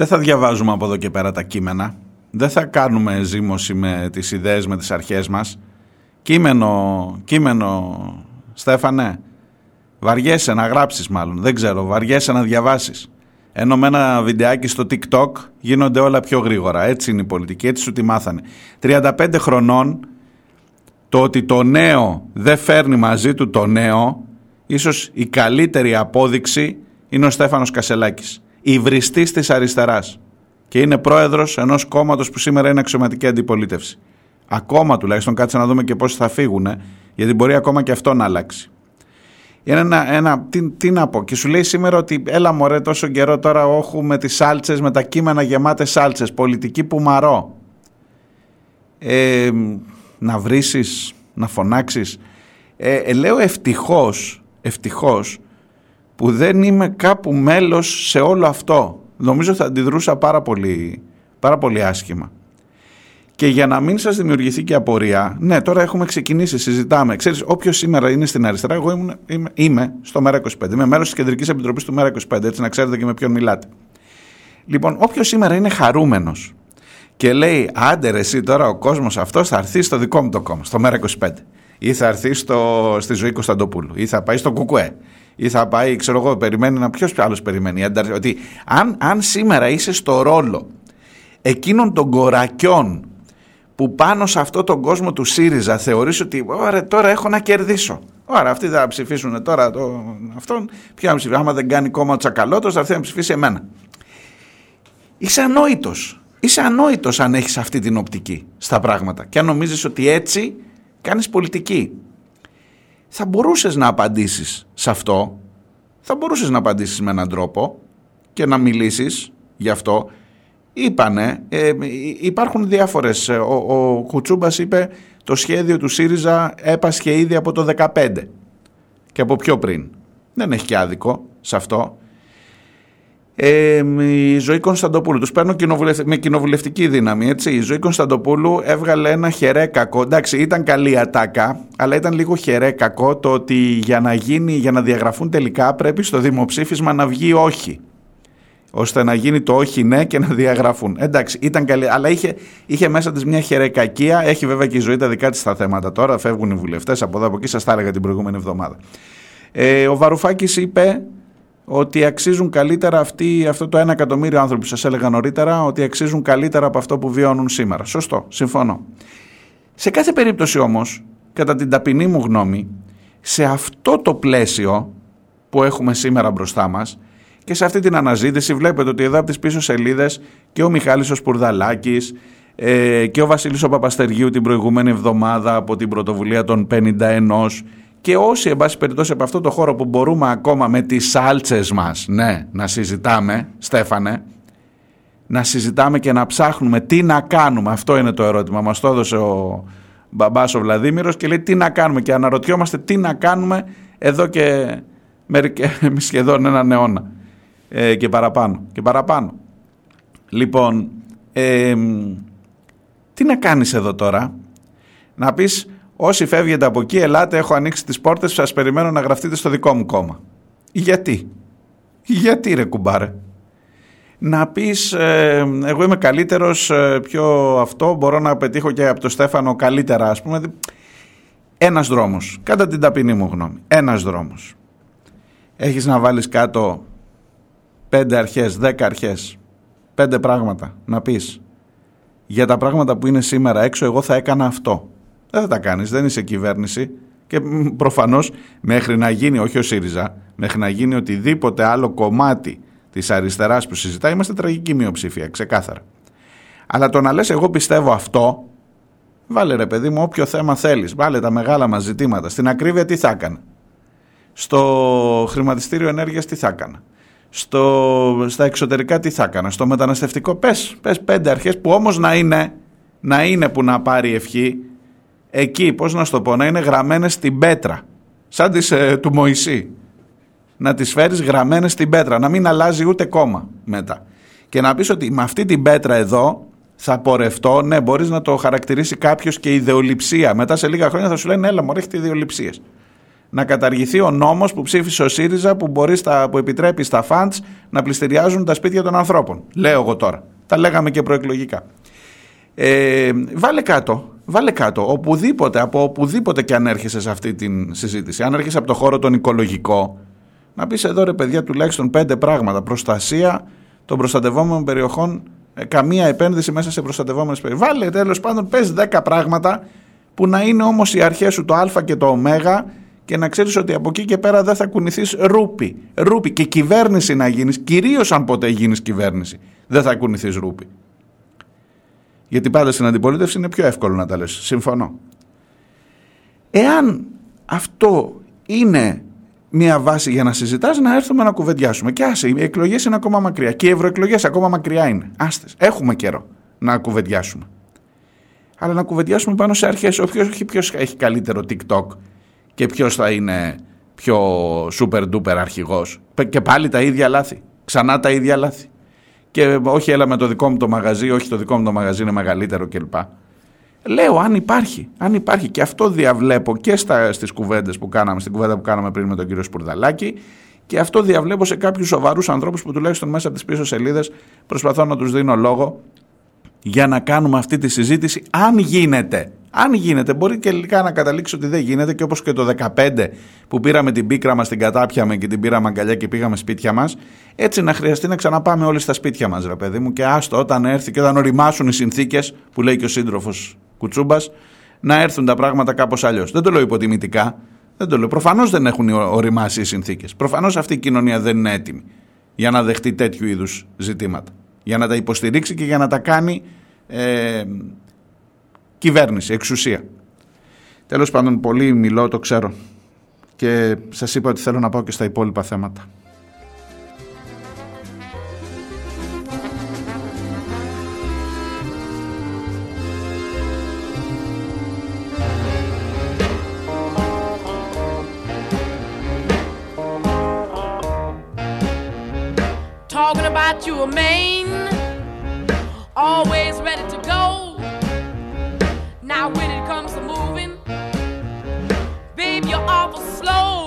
Δεν θα διαβάζουμε από εδώ και πέρα τα κείμενα. Δεν θα κάνουμε ζήμωση με τις ιδέες, με τις αρχές μας. Κείμενο, κείμενο, Στέφανε, βαριέσαι να γράψεις μάλλον, δεν ξέρω, βαριέσαι να διαβάσεις. Ενώ με ένα βιντεάκι στο TikTok γίνονται όλα πιο γρήγορα. Έτσι είναι η πολιτική, έτσι σου τη μάθανε. 35 χρονών το ότι το νέο δεν φέρνει μαζί του το νέο, ίσως η καλύτερη απόδειξη είναι ο Στέφανος Κασελάκης υβριστής της αριστεράς. Και είναι πρόεδρος ενός κόμματος που σήμερα είναι αξιωματική αντιπολίτευση. Ακόμα τουλάχιστον κάτσε να δούμε και πώς θα φύγουν, γιατί μπορεί ακόμα και αυτό να αλλάξει. Είναι ένα, ένα τι, τι, να πω, και σου λέει σήμερα ότι έλα μωρέ τόσο καιρό τώρα όχου με τις σάλτσες, με τα κείμενα γεμάτες σάλτσες, πολιτική που μαρώ. Ε, να βρίσεις, να φωνάξεις. Ε, ε, λέω ευτυχώς, ευτυχώς, που δεν είμαι κάπου μέλος σε όλο αυτό. Νομίζω θα αντιδρούσα πάρα πολύ, πάρα πολύ άσχημα. Και για να μην σας δημιουργηθεί και απορία, ναι, τώρα έχουμε ξεκινήσει, συζητάμε. Ξέρεις, όποιος σήμερα είναι στην αριστερά, εγώ είμαι, είμαι, είμαι στο ΜΕΡΑ25. Είμαι μέρος της Κεντρικής Επιτροπής του ΜΕΡΑ25, έτσι να ξέρετε και με ποιον μιλάτε. Λοιπόν, όποιος σήμερα είναι χαρούμενος και λέει, άντε ρε εσύ τώρα ο κόσμος αυτός θα έρθει στο δικό μου το κόμμα, στο ΜΕΡΑ25 ή θα έρθει στο, στη ζωή Κωνσταντοπούλου ή θα πάει στο Κουκουέ ή θα πάει, ξέρω εγώ, περιμένει να. Ποιος άλλος περιμένει. Ότι αν, αν σήμερα είσαι στο ρόλο εκείνων των κορακιών που πάνω σε αυτό τον κόσμο του ΣΥΡΙΖΑ θεωρείς ότι ωραία, τώρα έχω να κερδίσω. Ωραία, αυτοί θα ψηφίσουν τώρα το, αυτόν. Ποιο να ψηφίσει. Άμα δεν κάνει κόμμα ο Τσακαλώτος, θα έρθει να ψηφίσει εμένα. Είσαι ανόητος. Είσαι ανόητος αν έχεις αυτή την οπτική στα πράγματα και αν νομίζεις ότι έτσι κάνεις πολιτική θα μπορούσες να απαντήσεις σε αυτό, θα μπορούσες να απαντήσεις με έναν τρόπο και να μιλήσεις γι' αυτό. Είπανε, ε, υπάρχουν διάφορες, ο, ο Κουτσούμπας είπε το σχέδιο του ΣΥΡΙΖΑ έπασχε ήδη από το 2015 και από πιο πριν. Δεν έχει και άδικο σε αυτό. Ε, η Ζωή Κωνσταντοπούλου, τους παίρνω με κοινοβουλευτική δύναμη. Έτσι. Η Ζωή Κωνσταντοπούλου έβγαλε ένα χερέ κακό. Εντάξει, ήταν καλή ατάκα, αλλά ήταν λίγο χερέ κακό το ότι για να, γίνει, για να διαγραφούν τελικά πρέπει στο δημοψήφισμα να βγει όχι ώστε να γίνει το όχι ναι και να διαγραφούν. Εντάξει, ήταν καλή, αλλά είχε, είχε μέσα της μια χερεκακία. Έχει βέβαια και η ζωή τα δικά της τα θέματα τώρα. Φεύγουν οι βουλευτές από εδώ από εκεί. Σας τα έλεγα την προηγούμενη εβδομάδα. Ε, ο Βαρουφάκης είπε ότι αξίζουν καλύτερα αυτοί, αυτό το ένα εκατομμύριο άνθρωποι που σας έλεγα νωρίτερα, ότι αξίζουν καλύτερα από αυτό που βιώνουν σήμερα. Σωστό, συμφωνώ. Σε κάθε περίπτωση όμως, κατά την ταπεινή μου γνώμη, σε αυτό το πλαίσιο που έχουμε σήμερα μπροστά μας και σε αυτή την αναζήτηση βλέπετε ότι εδώ από τις πίσω σελίδες και ο Μιχάλης ο Σπουρδαλάκης ε, και ο Βασίλης ο Παπαστεργίου την προηγούμενη εβδομάδα από την πρωτοβουλία των 51 και όσοι εν πάση περιπτώσει από αυτό το χώρο που μπορούμε ακόμα με τις σάλτσες μας ναι, να συζητάμε, Στέφανε, να συζητάμε και να ψάχνουμε τι να κάνουμε. Αυτό είναι το ερώτημα. Μας το έδωσε ο μπαμπάς ο Βλαδίμηρος και λέει τι να κάνουμε και αναρωτιόμαστε τι να κάνουμε εδώ και (laughs) σχεδόν έναν αιώνα ε, και παραπάνω. Και παραπάνω. Λοιπόν, ε, τι να κάνεις εδώ τώρα; Να πεις όσοι φεύγετε από εκεί ελάτε έχω ανοίξει τις πόρτες σας περιμένω να γραφτείτε στο δικό μου κόμμα. Γιατί; Γιατί ρε κουμπάρε; Να πεις ε, εγώ είμαι καλύτερος ε, πιο αυτό μπορώ να πετύχω και από το Στέφανο καλύτερα ας πούμε. Ένας δρόμος. Κατά την ταπεινή μου γνώμη. Ένας δρόμος. Έχεις να βάλεις κάτω πέντε αρχές, δέκα αρχές, πέντε πράγματα να πεις για τα πράγματα που είναι σήμερα έξω εγώ θα έκανα αυτό. Δεν θα τα κάνεις, δεν είσαι κυβέρνηση και προφανώς μέχρι να γίνει, όχι ο ΣΥΡΙΖΑ, μέχρι να γίνει οτιδήποτε άλλο κομμάτι της αριστεράς που συζητά είμαστε τραγική μειοψηφία, ξεκάθαρα. Αλλά το να λες εγώ πιστεύω αυτό, βάλε ρε παιδί μου όποιο θέμα θέλεις, βάλε τα μεγάλα μας ζητήματα. Στην ακρίβεια τι θα έκανα; Στο χρηματιστήριο ενέργειας τι θα έκανα; Στο, στα εξωτερικά τι θα έκανα, στο μεταναστευτικό πες, πες πέντε αρχές που όμως να είναι, να είναι που να πάρει ευχή εκεί, πώς να σου το πω, να είναι γραμμένες στην πέτρα, σαν τις ε, του Μωυσή. Να τις φέρεις γραμμένες στην πέτρα, να μην αλλάζει ούτε κόμμα μετά. Και να πεις ότι με αυτή την πέτρα εδώ θα πορευτώ, ναι μπορείς να το χαρακτηρίσει κάποιος και ιδεολειψία. Μετά σε λίγα χρόνια θα σου λένε έλα μου έχετε ιδεολειψίες να καταργηθεί ο νόμος που ψήφισε ο ΣΥΡΙΖΑ που, μπορείς στα, που επιτρέπει στα φαντς να πληστηριάζουν τα σπίτια των ανθρώπων. Λέω εγώ τώρα. Τα λέγαμε και προεκλογικά. Ε, βάλε κάτω, βάλε κάτω, οπουδήποτε, από οπουδήποτε και αν έρχεσαι σε αυτή τη συζήτηση. Αν έρχεσαι από το χώρο τον οικολογικό, να πεις εδώ ρε παιδιά τουλάχιστον πέντε πράγματα. Προστασία των προστατευόμενων περιοχών, ε, καμία επένδυση μέσα σε προστατευόμενες περιοχές. Βάλε τέλος πάντων, πες δέκα πράγματα που να είναι όμως οι αρχές σου το α και το ω και να ξέρεις ότι από εκεί και πέρα δεν θα κουνηθείς ρούπι. Ρούπι και κυβέρνηση να γίνεις, κυρίως αν ποτέ γίνεις κυβέρνηση, δεν θα κουνηθείς ρούπι. Γιατί πάντα στην αντιπολίτευση είναι πιο εύκολο να τα λες. Συμφωνώ. Εάν αυτό είναι μια βάση για να συζητάς, να έρθουμε να κουβεντιάσουμε. Και άσε, οι εκλογές είναι ακόμα μακριά. Και οι ευρωεκλογές ακόμα μακριά είναι. Άστες, έχουμε καιρό να κουβεντιάσουμε. Αλλά να κουβεντιάσουμε πάνω σε αρχές. Όποιος έχει καλύτερο TikTok και ποιος θα είναι πιο super duper αρχηγός. Και πάλι τα ίδια λάθη. Ξανά τα ίδια λάθη. Και όχι έλα με το δικό μου το μαγαζί, όχι το δικό μου το μαγαζί είναι μεγαλύτερο κλπ. Λέω αν υπάρχει, αν υπάρχει και αυτό διαβλέπω και στα, στις κουβέντες που κάναμε, στην κουβέντα που κάναμε πριν με τον κύριο Σπουρδαλάκη και αυτό διαβλέπω σε κάποιους σοβαρούς ανθρώπους που τουλάχιστον μέσα από τις πίσω σελίδες προσπαθώ να τους δίνω λόγο για να κάνουμε αυτή τη συζήτηση αν γίνεται. Αν γίνεται, μπορεί και τελικά να καταλήξει ότι δεν γίνεται και όπως και το 15 που πήραμε την πίκρα μας, την κατάπιαμε και την πήραμε αγκαλιά και πήγαμε σπίτια μας, έτσι να χρειαστεί να ξαναπάμε όλοι στα σπίτια μας ρε παιδί μου και άστο όταν έρθει και όταν οριμάσουν οι συνθήκες που λέει και ο σύντροφος Κουτσούμπας, να έρθουν τα πράγματα κάπως αλλιώς. Δεν το λέω υποτιμητικά, δεν το λέω. Προφανώς δεν έχουν οριμάσει οι συνθήκες. Προφανώς αυτή η κοινωνία δεν είναι έτοιμη για να δεχτεί τέτοιου είδους ζητήματα. Για να τα υποστηρίξει και για να τα κάνει ε, κυβέρνηση, εξουσία. Τέλος πάντων, πολύ μιλώ, το ξέρω. Και σας είπα ότι θέλω να πάω και στα υπόλοιπα θέματα. Talking got you a main, always ready to go. Now when it comes to moving, babe, you're awful slow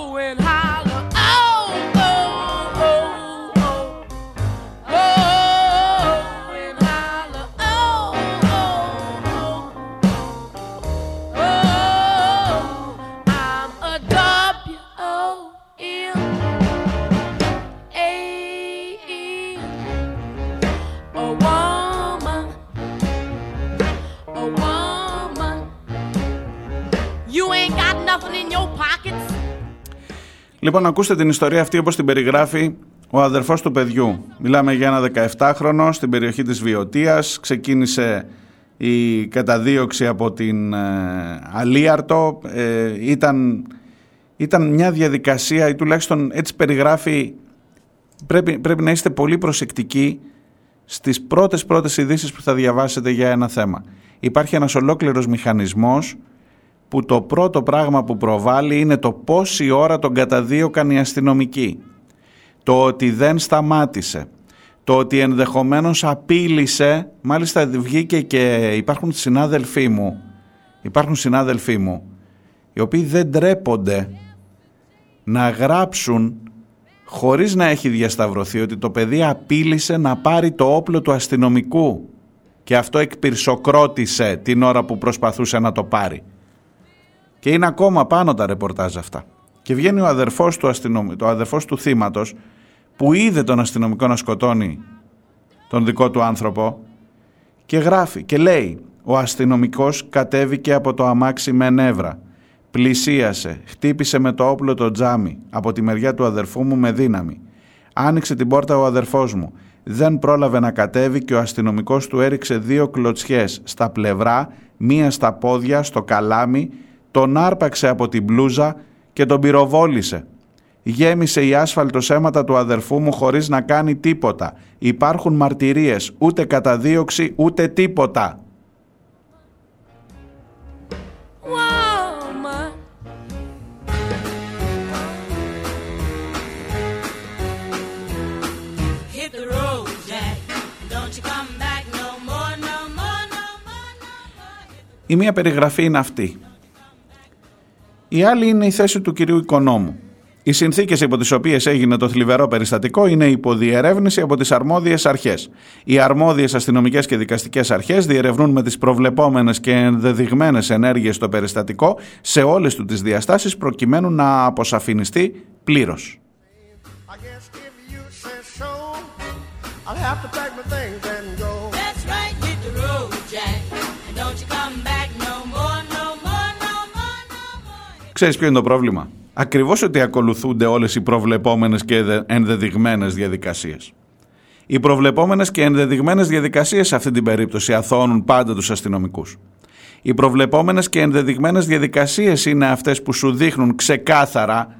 Λοιπόν, ακούστε την ιστορία αυτή όπως την περιγράφει ο αδερφός του παιδιού. Μιλάμε για ένα 17χρονο στην περιοχή της Βιωτίας. Ξεκίνησε η καταδίωξη από την ε, Αλίαρτο. Ε, ήταν, ήταν μια διαδικασία ή τουλάχιστον έτσι περιγράφει πρέπει, πρέπει να είστε πολύ προσεκτικοί στις πρώτες πρώτες ειδήσεις που θα διαβάσετε για ένα θέμα. Υπάρχει ένας ολόκληρος μηχανισμός που το πρώτο πράγμα που προβάλλει είναι το πόση ώρα τον καταδίωκαν οι αστυνομικοί. Το ότι δεν σταμάτησε. Το ότι ενδεχομένως απείλησε, μάλιστα βγήκε και υπάρχουν συνάδελφοί μου, υπάρχουν συνάδελφοί μου, οι οποίοι δεν τρέπονται να γράψουν χωρίς να έχει διασταυρωθεί ότι το παιδί απείλησε να πάρει το όπλο του αστυνομικού και αυτό εκπυρσοκρότησε την ώρα που προσπαθούσε να το πάρει. Και είναι ακόμα πάνω τα ρεπορτάζ αυτά. Και βγαίνει ο αδερφός του, αστυνομ... το αδερφός του θύματος που είδε τον αστυνομικό να σκοτώνει τον δικό του άνθρωπο και γράφει και λέει ο αστυνομικός κατέβηκε από το αμάξι με νεύρα. Πλησίασε, χτύπησε με το όπλο το τζάμι από τη μεριά του αδερφού μου με δύναμη. Άνοιξε την πόρτα ο αδερφός μου. Δεν πρόλαβε να κατέβει και ο αστυνομικός του έριξε δύο κλωτσιές στα πλευρά, μία στα πόδια, στο καλάμι, τον άρπαξε από την μπλούζα και τον πυροβόλησε. Γέμισε η άσφαλτος αίματα του αδερφού μου χωρίς να κάνει τίποτα. Υπάρχουν μαρτυρίες, ούτε καταδίωξη, ούτε τίποτα. Woman. Hit the road, Jack. Don't you come back no more, no more, no more, no more. Η μία περιγραφή είναι αυτή. Η άλλη είναι η θέση του κυρίου Οικονόμου. Οι συνθήκες υπό τις οποίες έγινε το θλιβερό περιστατικό είναι υποδιερεύνηση από τις αρμόδιες αρχές. Οι αρμόδιες αστυνομικές και δικαστικές αρχές διερευνούν με τις προβλεπόμενες και ενδεδειγμένες ενέργειες το περιστατικό σε όλες του τις διαστάσεις προκειμένου να αποσαφινιστεί πλήρως. I guess if you say so, I'll have to pack my things Ξέρεις ποιο είναι το πρόβλημα; Ακριβώς ότι ακολουθούνται όλες οι προβλεπόμενες και ενδε- ενδεδειγμένες διαδικασίες. Οι προβλεπόμενες και ενδεδειγμένες διαδικασίες σε αυτή την περίπτωση αθώνουν πάντα τους αστυνομικούς. Οι προβλεπόμενες και ενδεδειγμένες διαδικασίες είναι αυτές που σου δείχνουν ξεκάθαρα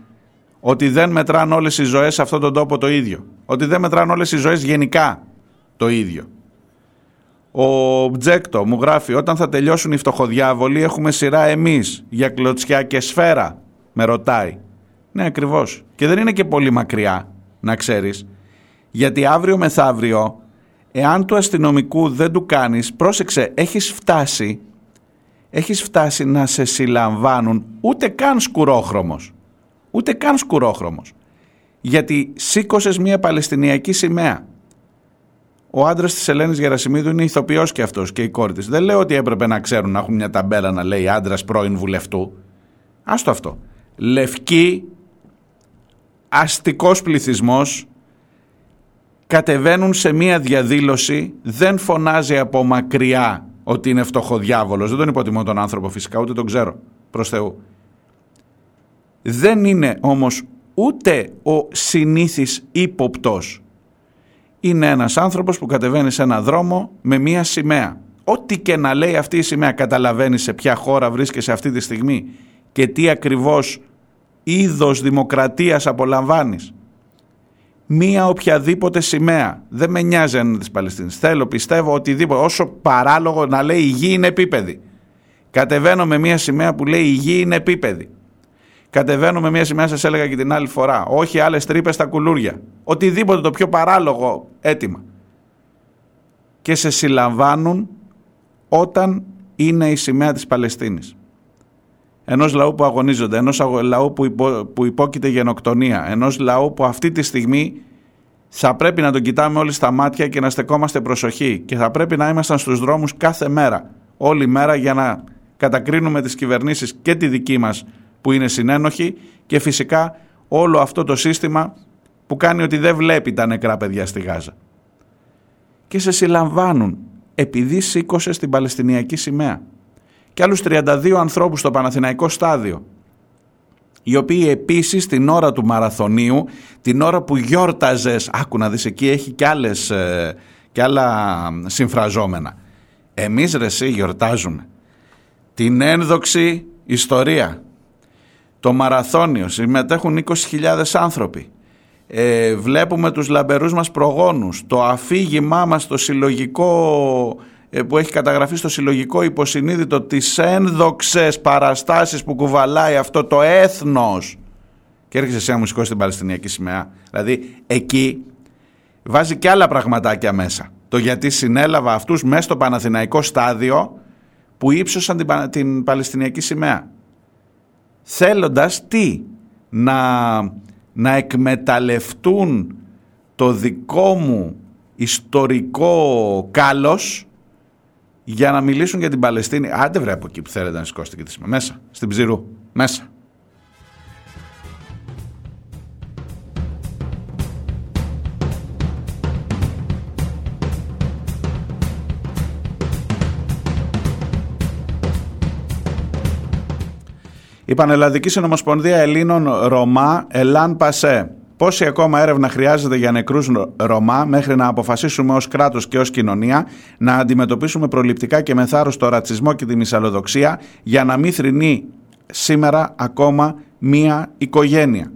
ότι δεν μετράν όλες οι ζωές σε αυτόν τον τόπο το ίδιο. Ότι δεν μετράν όλες οι ζωές γενικά το ίδιο. Ο Μπτζέκτο μου γράφει όταν θα τελειώσουν οι φτωχοδιάβολοι έχουμε σειρά εμείς για κλωτσιά και σφαίρα με ρωτάει. Ναι ακριβώς. Και δεν είναι και πολύ μακριά να ξέρεις. Γιατί αύριο μεθαύριο εάν του αστυνομικού δεν του κάνεις πρόσεξε έχεις φτάσει έχεις φτάσει να σε συλλαμβάνουν ούτε καν σκουρόχρωμος ούτε καν σκουρόχρωμος. Γιατί σήκωσες μια Παλαιστινιακή σημαία ο άντρας της Ελένης Γερασιμίδου είναι ηθοποιός και αυτός και η κόρη της. Δεν λέω ότι έπρεπε να ξέρουν να έχουν μια ταμπέλα να λέει άντρας πρώην βουλευτού. Άστο αυτό. Λευκοί, αστικός πληθυσμός κατεβαίνουν σε μία διαδήλωση, δεν φωνάζει από μακριά ότι είναι φτωχοδιάβολος. Δεν τον υποτιμώ τον άνθρωπο φυσικά, ούτε τον ξέρω, προς Θεού. Δεν είναι όμως ούτε ο συνήθις ύποπτος. Είναι ένας άνθρωπος που κατεβαίνει σε ένα δρόμο με μία σημαία. Ό,τι και να λέει αυτή η σημαία καταλαβαίνεις σε ποια χώρα βρίσκεσαι αυτή τη στιγμή και τι ακριβώς είδος δημοκρατίας απολαμβάνεις. Μία οποιαδήποτε σημαία. Δεν με νοιάζει αν είναι της Παλαιστίνης. Θέλω, πιστεύω, οτιδήποτε. Όσο παράλογο να λέει η γη είναι επίπεδη. Κατεβαίνω με μία σημαία που λέει η γη είναι επίπεδη. Κατεβαίνουμε μία σημαία, σας έλεγα και την άλλη φορά. Όχι άλλες τρύπες στα κουλούρια. Οτιδήποτε το πιο παράλογο έτοιμα. Και σε συλλαμβάνουν όταν είναι η σημαία της Παλαιστίνης. Ενός λαού που αγωνίζονται, ενός λαού που, υπό, που υπόκειται γενοκτονία, ενός λαού που αυτή τη στιγμή θα πρέπει να τον κοιτάμε όλοι στα μάτια και να στεκόμαστε προσοχή και θα πρέπει να ήμασταν στους δρόμους κάθε μέρα, όλη μέρα για να κατακρίνουμε τις κυβερνήσεις και τη δική μας που είναι συνένοχη και φυσικά όλο αυτό το σύστημα που κάνει ότι δεν βλέπει τα νεκρά παιδιά στη Γάζα. Και σε συλλαμβάνουν επειδή σήκωσε την Παλαιστινιακή σημαία. Και άλλους 32 ανθρώπους στο Παναθηναϊκό στάδιο οι οποίοι επίσης την ώρα του μαραθωνίου, την ώρα που γιόρταζες, άκου να δεις εκεί έχει και, άλλες, ε, και άλλα συμφραζόμενα. Εμείς ρε εσύ γιορτάζουμε την ένδοξη ιστορία, το μαραθώνιο, συμμετέχουν 20.000 άνθρωποι. Ε, βλέπουμε τους λαμπερούς μας προγόνους, το αφήγημά μας το συλλογικό ε, που έχει καταγραφεί στο συλλογικό υποσυνείδητο τις ένδοξες παραστάσεις που κουβαλάει αυτό το έθνος και έρχεσαι σε ένα μουσικό στην Παλαιστινιακή σημαία. Δηλαδή εκεί βάζει και άλλα πραγματάκια μέσα. Το γιατί συνέλαβα αυτούς μέσα στο Παναθηναϊκό στάδιο που ύψωσαν την, την Παλαιστινιακή σημαία. Θέλοντας τι, να, να εκμεταλλευτούν το δικό μου ιστορικό κάλος για να μιλήσουν για την Παλαιστίνη. Άντε βρε από εκεί που θέλετε να σηκώσετε και τη σημαία. Μέσα, στην Ψηρού. Μέσα. Η Πανελλαδική Συνομοσπονδία Ελλήνων Ρωμά, Ελάν Πασέ. Πόση ακόμα έρευνα χρειάζεται για νεκρούς Ρωμά μέχρι να αποφασίσουμε ως κράτος και ως κοινωνία να αντιμετωπίσουμε προληπτικά και με θάρρος το ρατσισμό και τη μυσαλλοδοξία για να μην θρυνεί σήμερα ακόμα μία οικογένεια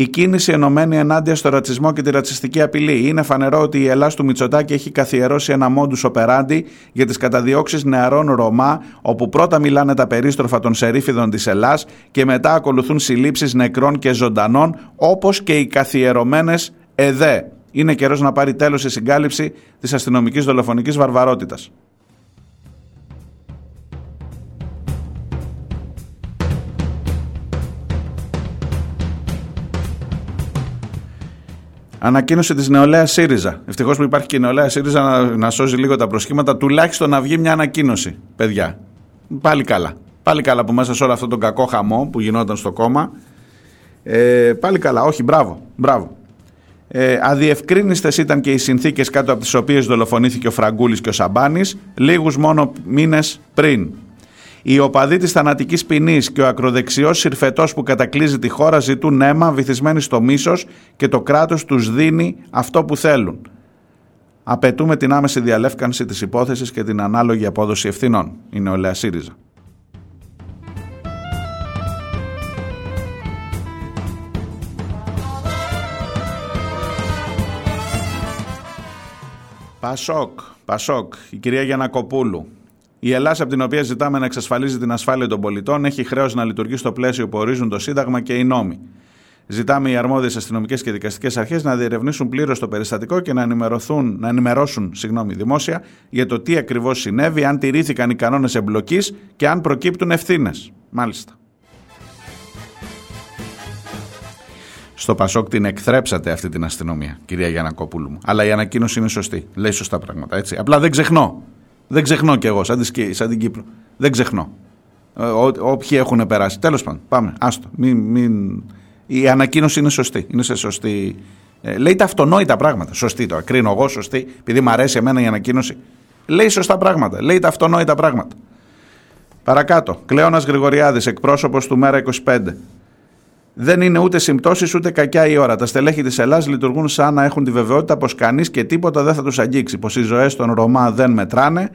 η κίνηση ενωμένη ενάντια στο ρατσισμό και τη ρατσιστική απειλή. Είναι φανερό ότι η Ελλάδα του Μητσοτάκη έχει καθιερώσει ένα μόντου operandi για τις καταδιώξεις νεαρών Ρωμά, όπου πρώτα μιλάνε τα περίστροφα των σερίφιδων της Ελλάδα και μετά ακολουθούν συλλήψεις νεκρών και ζωντανών, όπως και οι καθιερωμένες ΕΔΕ. Είναι καιρός να πάρει τέλος η συγκάλυψη της αστυνομικής δολοφονικής βαρβαρότητας. Ανακοίνωση της νεολαία ΣΥΡΙΖΑ. Ευτυχώς που υπάρχει και η νεολαία ΣΥΡΙΖΑ να, να σώζει λίγο τα προσχήματα, τουλάχιστον να βγει μια ανακοίνωση, παιδιά. Πάλι καλά. Πάλι καλά που μέσα σε όλο αυτό τον κακό χαμό που γινόταν στο κόμμα. Ε, πάλι καλά. Όχι, μπράβο. μπράβο. Ε, αδιευκρίνηστες ήταν και οι συνθήκες κάτω από τις οποίες δολοφονήθηκε ο Φραγκούλης και ο Σαμπάνης λίγους μόνο μήνες πριν. Οι οπαδοί της θανατικής ποινής και ο ακροδεξιός συρφετός που κατακλείζει τη χώρα ζητούν αίμα βυθισμένοι στο μίσος και το κράτος τους δίνει αυτό που θέλουν. Απαιτούμε την άμεση διαλεύκανση της υπόθεσης και την ανάλογη απόδοση ευθυνών. Είναι ο Λεα ΣΥΡΙΖΑ. Πασόκ, Πασόκ, η κυρία Γιανακοπούλου, η Ελλάδα, από την οποία ζητάμε να εξασφαλίζει την ασφάλεια των πολιτών, έχει χρέος να λειτουργεί στο πλαίσιο που ορίζουν το Σύνταγμα και οι νόμοι. Ζητάμε οι αρμόδιες αστυνομικές και δικαστικές αρχές να διερευνήσουν πλήρως το περιστατικό και να, ενημερωθούν, να ενημερώσουν συγγνώμη, δημόσια για το τι ακριβώς συνέβη, αν τηρήθηκαν οι κανόνες εμπλοκής και αν προκύπτουν ευθύνες. Μάλιστα. Στο Πασόκ την εκθρέψατε αυτή την αστυνομία, κυρία Γιανακόπουλου μου. Αλλά η ανακοίνωση είναι σωστή. Λέει σωστά πράγματα, έτσι. Απλά δεν ξεχνώ. Δεν ξεχνώ κι εγώ, σαν, σαν την Κύπρο. Δεν ξεχνώ. Ε, όποιοι έχουν περάσει. Τέλος πάντων, πάμε. Άστο. Μην, μην... Η ανακοίνωση είναι σωστή. Είναι σε σωστή. Ε, λέει τα αυτονόητα πράγματα. Σωστή τώρα. Κρίνω εγώ σωστή, επειδή μου αρέσει εμένα η ανακοίνωση. Λέει σωστά πράγματα. Λέει τα αυτονόητα πράγματα. Παρακάτω. Κλέονα Γρηγοριάδης, εκπρόσωπος του Μέρα 25. Δεν είναι ούτε συμπτώσεις ούτε κακιά η ώρα. Τα στελέχη της Ελλάδα λειτουργούν σαν να έχουν τη βεβαιότητα πως κανείς και τίποτα δεν θα τους αγγίξει. Πως οι ζωές των Ρωμά δεν μετράνε.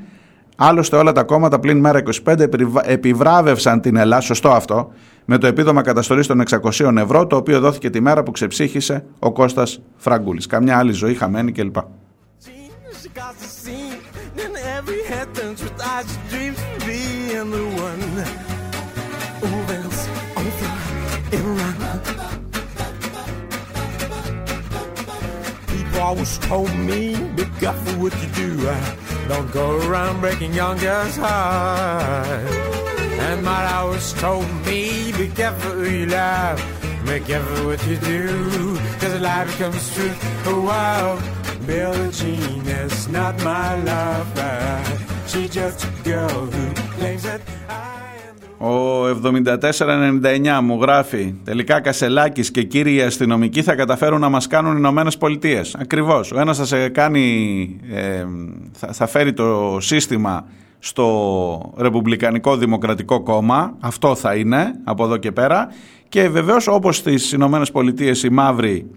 Άλλωστε, όλα τα κόμματα πλην μέρα 25 επιβράβευσαν την Ελλάδα, σωστό αυτό, με το επίδομα καταστολής των 600 ευρώ, το οποίο δόθηκε τη μέρα που ξεψύχησε ο Κώστας Φραγκούλης. Καμιά άλλη ζωή χαμένη κλπ. anything always told me, be careful what you do. Uh, Don't go around breaking young girls' hearts. And my always told me, be careful who you love. Be careful what you do, cause life becomes true. Oh wow, Billie Jean is not my lover. She's just a girl who claims that I Ο 7499 μου γράφει τελικά Κασελάκης και κύριοι αστυνομικοί θα καταφέρουν να μας κάνουν οι Ηνωμένες Πολιτείες. Ακριβώς. Ο ένας θα σε κάνει, ε, θα, θα φέρει το σύστημα στο Ρεπουμπλικανικό Δημοκρατικό Κόμμα. Αυτό θα είναι από εδώ και πέρα. Και βεβαίως όπως στις Ηνωμένες Πολιτείες οι μαύροι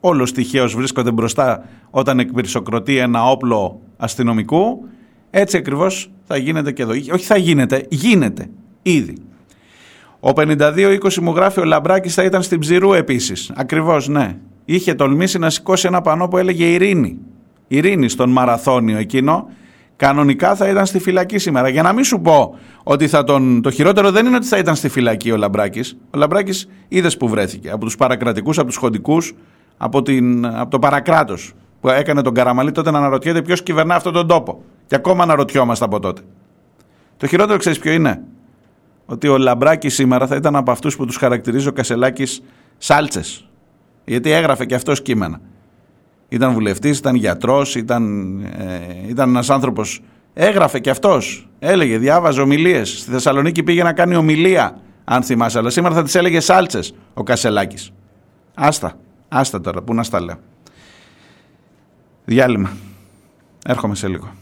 όλος τυχαίως βρίσκονται μπροστά όταν εκπυρσοκροτεί ένα όπλο αστυνομικού, έτσι ακριβώς θα γίνεται και εδώ. Όχι θα γίνεται, γίνεται ήδη. Ο 52-20 μου γράφει ο Λαμπράκης θα ήταν στην Ψηρού επίσης. Ακριβώς ναι. Είχε τολμήσει να σηκώσει ένα πανό που έλεγε Ειρήνη. Ειρήνη στον μαραθώνιο εκείνο. Κανονικά θα ήταν στη φυλακή σήμερα. Για να μην σου πω ότι θα τον... το χειρότερο δεν είναι ότι θα ήταν στη φυλακή ο Λαμπράκης. Ο Λαμπράκης είδες που βρέθηκε. Από τους παρακρατικούς, από τους χοντικούς, από, την... από το παρακράτος που έκανε τον Καραμαλή τότε να αναρωτιέται ποιος κυβερνά αυτόν τον τόπο. Και ακόμα αναρωτιόμαστε από τότε. Το χειρότερο ξέρεις ποιο είναι; Ότι ο Λαμπράκης σήμερα θα ήταν από αυτούς που τους χαρακτηρίζει ο Κασελάκης σάλτσες. Γιατί έγραφε και αυτός κείμενα. Ήταν βουλευτής, ήταν γιατρός, ήταν, ε, ήταν ένας άνθρωπος. Έγραφε και αυτός. Έλεγε, διάβαζε ομιλίες. Στη Θεσσαλονίκη πήγε να κάνει ομιλία, αν θυμάσαι. Αλλά σήμερα θα τις έλεγε σάλτσες ο Κασελάκης. Άστα. Άστα τώρα, πού να στα λέω. Διάλειμμα. Έρχομαι σε λίγο.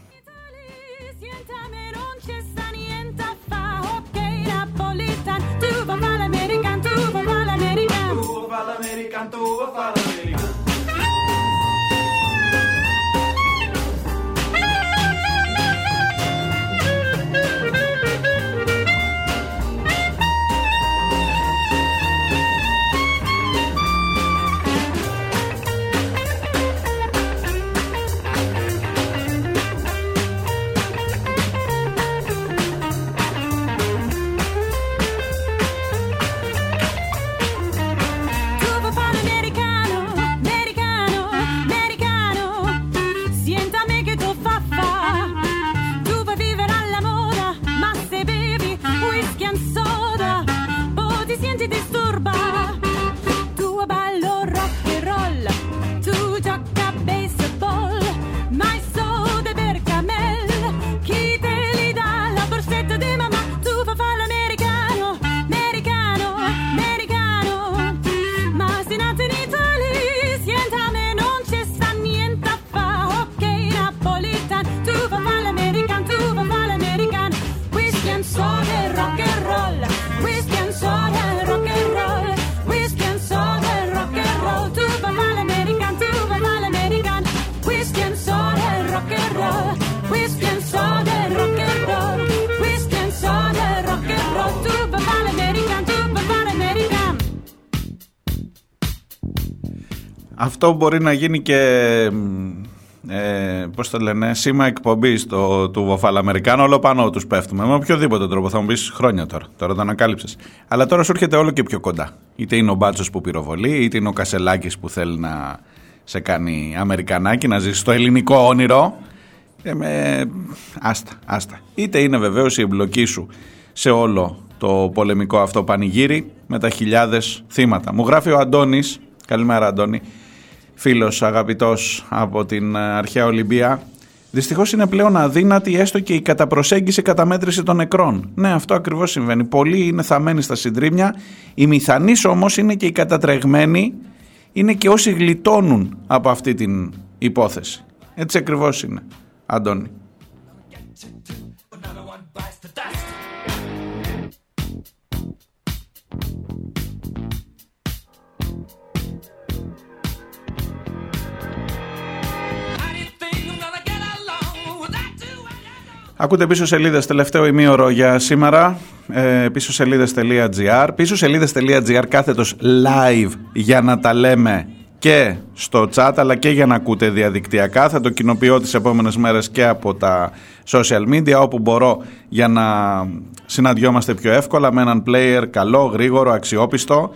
Αυτό μπορεί να γίνει και ε, πώς το λένε, σήμα εκπομπής του Βοφαλαμερικάνου, όλο πάνω τους πέφτουμε. Με οποιοδήποτε τρόπο, θα μου πεις χρόνια τώρα, τώρα το ανακάλυψες. Αλλά τώρα σου έρχεται όλο και πιο κοντά. Είτε είναι ο Μπάτσος που πυροβολεί, είτε είναι ο Κασελάκης που θέλει να σε κάνει Αμερικανάκι, να ζήσει στο ελληνικό όνειρο. Ε, με... Άστα, άστα. Είτε είναι βεβαίως η εμπλοκή σου σε όλο το πολεμικό αυτό πανηγύρι με τα χιλιάδες θύματα. Μου γράφει ο Αντώνης, καλημέρα Αντώνη, φίλος αγαπητός από την ε, αρχαία Ολυμπία. Δυστυχώς είναι πλέον αδύνατη έστω και η καταπροσέγγιση καταμέτρηση των νεκρών. Ναι, αυτό ακριβώς συμβαίνει. Πολλοί είναι θαμένοι στα συντρίμια. Οι μηθανείς όμως είναι και οι κατατρεγμένοι, είναι και όσοι γλιτώνουν από αυτή την υπόθεση. Έτσι ακριβώς είναι, Αντώνη. Ακούτε πίσω σελίδες τελευταίο ημίωρο για σήμερα. Ε, πίσω σελίδε.gr. Πίσω σελίδε.gr κάθετος live για να τα λέμε και στο chat αλλά και για να ακούτε διαδικτυακά. Θα το κοινοποιώ τις επόμενες μέρες και από τα social media όπου μπορώ για να συναντιόμαστε πιο εύκολα με έναν player καλό, γρήγορο, αξιόπιστο.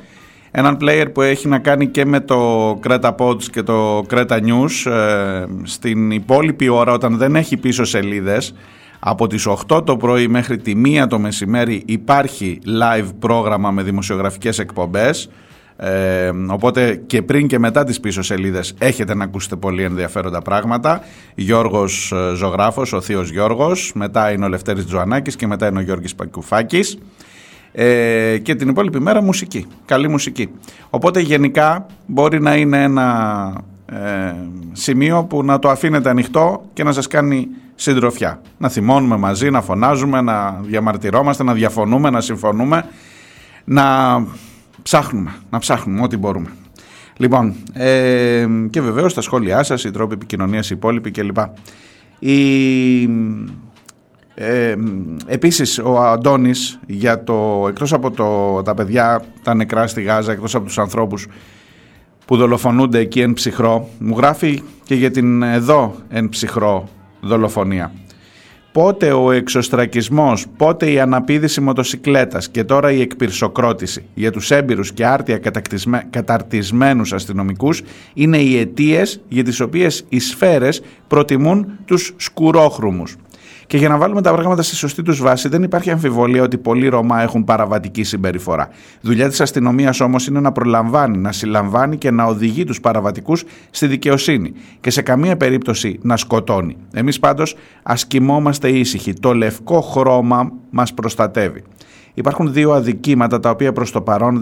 Έναν player που έχει να κάνει και με το Creta Pods και το Creta News ε, στην υπόλοιπη ώρα όταν δεν έχει πίσω σελίδες από τις 8 το πρωί μέχρι τη 1 το μεσημέρι υπάρχει live πρόγραμμα με δημοσιογραφικές εκπομπές. Ε, οπότε και πριν και μετά τις πίσω σελίδες έχετε να ακούσετε πολύ ενδιαφέροντα πράγματα. Γιώργος ε, Ζωγράφος, ο θείος Γιώργος μετά είναι ο Λευτέρης Τζοανάκης και μετά είναι ο Γιώργης Πακουφάκης. Ε, και την υπόλοιπη μέρα μουσική, καλή μουσική. Οπότε γενικά μπορεί να είναι ένα ε, σημείο που να το αφήνετε ανοιχτό και να σας κάνει συντροφιά να θυμώνουμε μαζί, να φωνάζουμε να διαμαρτυρόμαστε, να διαφωνούμε, να συμφωνούμε να ψάχνουμε, να ψάχνουμε ό,τι μπορούμε. Λοιπόν, ε, και βεβαίως τα σχόλιά σας, οι τρόποι επικοινωνίας, οι υπόλοιποι κλπ. Η, ε, επίσης ο Αντώνης για το, εκτός από το, τα παιδιά τα νεκρά στη Γάζα, εκτός από τους ανθρώπους που δολοφονούνται εκεί εν ψυχρό, μου γράφει και για την εδώ εν ψυχρό δολοφονία πότε ο εξωστρακισμός, πότε η αναπήδηση μοτοσικλέτας και τώρα η εκπυρσοκρότηση για τους έμπειρους και άρτια καταρτισμένους αστυνομικούς είναι οι αιτίες για τις οποίες οι σφαίρες προτιμούν τους σκουρόχρουμους. Και για να βάλουμε τα πράγματα στη σωστή τους βάση, δεν υπάρχει αμφιβολία ότι πολλοί Ρωμά έχουν παραβατική συμπεριφορά. Δουλειά της αστυνομίας όμως είναι να προλαμβάνει, να συλλαμβάνει και να οδηγεί τους παραβατικούς στη δικαιοσύνη και σε καμία περίπτωση να σκοτώνει. Εμείς πάντως ας κοιμόμαστε ήσυχοι. Το λευκό χρώμα μας προστατεύει. Υπάρχουν δύο αδικήματα τα οποία προς το παρόν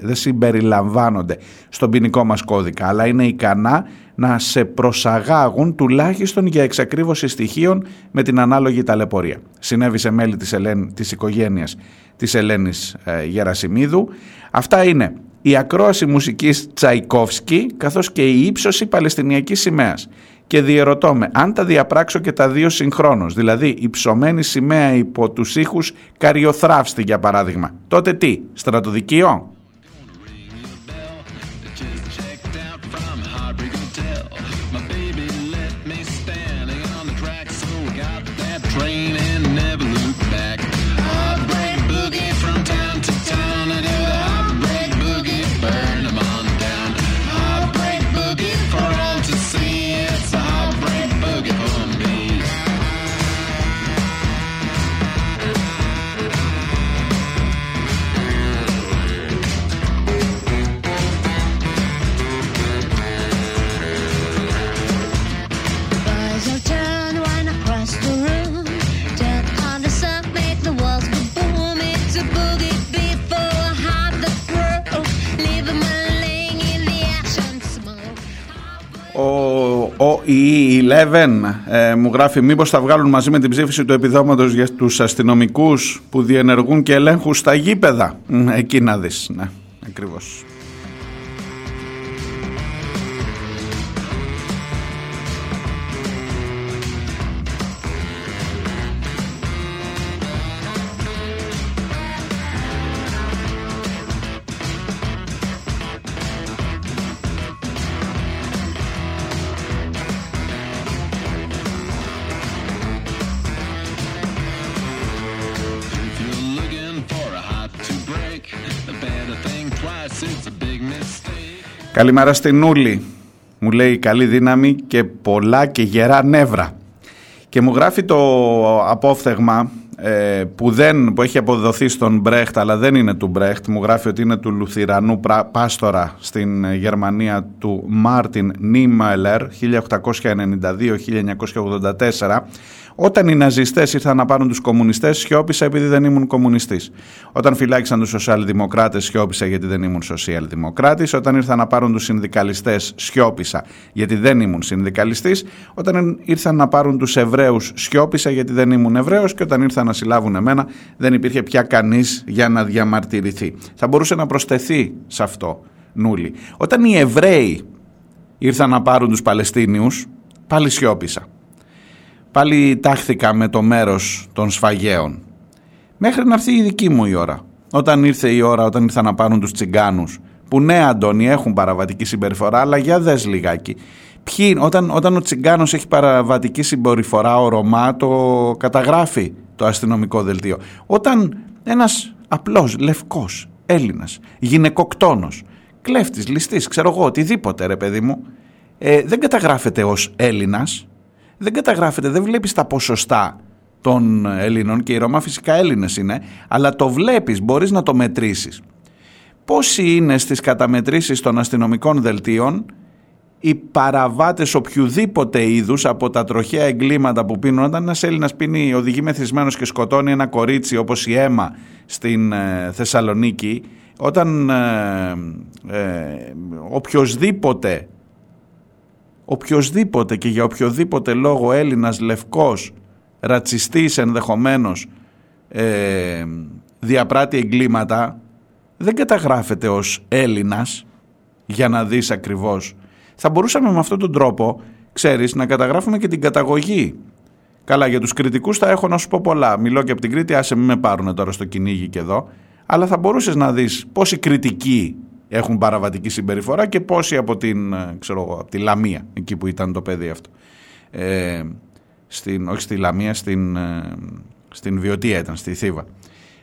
δεν συμπεριλαμβάνονται στον ποινικό μας κώδικα αλλά είναι ικανά να σε προσαγάγουν τουλάχιστον για εξακρίβωση στοιχείων με την ανάλογη ταλαιπωρία. Συνέβη σε μέλη της, Ελέν, της οικογένειας της Ελένης ε, Γερασιμίδου. Αυτά είναι η ακρόαση μουσικής Τσαϊκόφσκι καθώς και η ύψωση Παλαιστινιακής σημαίας. Και διερωτώ με, αν τα διαπράξω και τα δύο συγχρόνως, δηλαδή η ψωμένη σημαία υπό τους ήχους Καριοθράφστη για παράδειγμα, τότε τι, στρατοδικείο; E11 ε, μου γράφει μήπως θα βγάλουν μαζί με την ψήφιση του επιδόματος για τους αστυνομικούς που διενεργούν και ελέγχουν στα γήπεδα. Μ, Εκεί να δεις, ναι, ακριβώς. Καλημέρα στην Ούλη. Μου λέει καλή δύναμη και πολλά και γερά νεύρα. Και μου γράφει το απόφθεγμα ε, που, δεν, που έχει αποδοθεί στον Μπρέχτ αλλά δεν είναι του Μπρέχτ. Μου γράφει ότι είναι του Λουθυρανού πρά- Πάστορα στην ε, Γερμανία του Μάρτιν Νίμελερ 1892-1984 όταν οι ναζιστές ήρθαν να πάρουν τους κομμουνιστές, σιώπησα επειδή δεν ήμουν κομμουνιστής. Όταν φυλάκισαν τους σοσιαλδημοκράτες, σιώπησα γιατί δεν ήμουν σοσιαλδημοκράτης. Όταν ήρθαν να πάρουν τους συνδικαλιστές, σιώπησα γιατί δεν ήμουν συνδικαλιστής. Όταν ήρθαν να πάρουν τους Εβραίους, σιώπησα γιατί δεν ήμουν Εβραίος. Και όταν ήρθαν να συλλάβουν εμένα, δεν υπήρχε πια κανείς για να διαμαρτυρηθεί. Θα μπορούσε να προσθεθεί σε αυτό, Νούλη. Όταν οι Εβραίοι ήρθαν να πάρουν τους Παλαιστίνιους, πάλι σιώπησα πάλι τάχθηκα με το μέρος των σφαγέων. Μέχρι να έρθει η δική μου η ώρα. Όταν ήρθε η ώρα, όταν ήρθαν να πάρουν τους τσιγκάνους, που ναι Αντώνη έχουν παραβατική συμπεριφορά αλλά για δες λιγάκι Ποιοι, όταν, όταν ο Τσιγκάνος έχει παραβατική συμπεριφορά ο Ρωμά το καταγράφει το αστυνομικό δελτίο όταν ένας απλός λευκός Έλληνας γυναικοκτόνος κλέφτης, ληστής, ξέρω εγώ οτιδήποτε ρε παιδί μου ε, δεν καταγράφεται ως Έλληνας δεν καταγράφεται, δεν βλέπεις τα ποσοστά των Ελλήνων και οι Ρωμά φυσικά Έλληνες είναι αλλά το βλέπεις, μπορείς να το μετρήσεις. Πόσοι είναι στις καταμετρήσεις των αστυνομικών δελτίων οι παραβάτες οποιοδήποτε είδους από τα τροχαία εγκλήματα που πίνουν; Όταν ένας Έλληνας πίνει οδηγεί μεθυσμένος και σκοτώνει ένα κορίτσι όπως η Έμα στην ε, Θεσσαλονίκη όταν ε, ε, οποιοδήποτε οποιοδήποτε και για οποιοδήποτε λόγο Έλληνας λευκός ρατσιστής ενδεχομένως ε, διαπράττει εγκλήματα δεν καταγράφεται ως Έλληνας για να δεις ακριβώς. Θα μπορούσαμε με αυτόν τον τρόπο, ξέρεις, να καταγράφουμε και την καταγωγή. Καλά, για τους κριτικούς θα έχω να σου πω πολλά. Μιλώ και από την Κρήτη, άσε μην με πάρουν τώρα στο κυνήγι και εδώ. Αλλά θα μπορούσες να δεις πόσοι κριτικοί έχουν παραβατική συμπεριφορά και πόσοι από την, ε, ξέρω, εγώ, από τη Λαμία, εκεί που ήταν το παιδί αυτό. Ε, στην, όχι στη Λαμία, στην, ε, στην Βιωτία ήταν, στη Θήβα.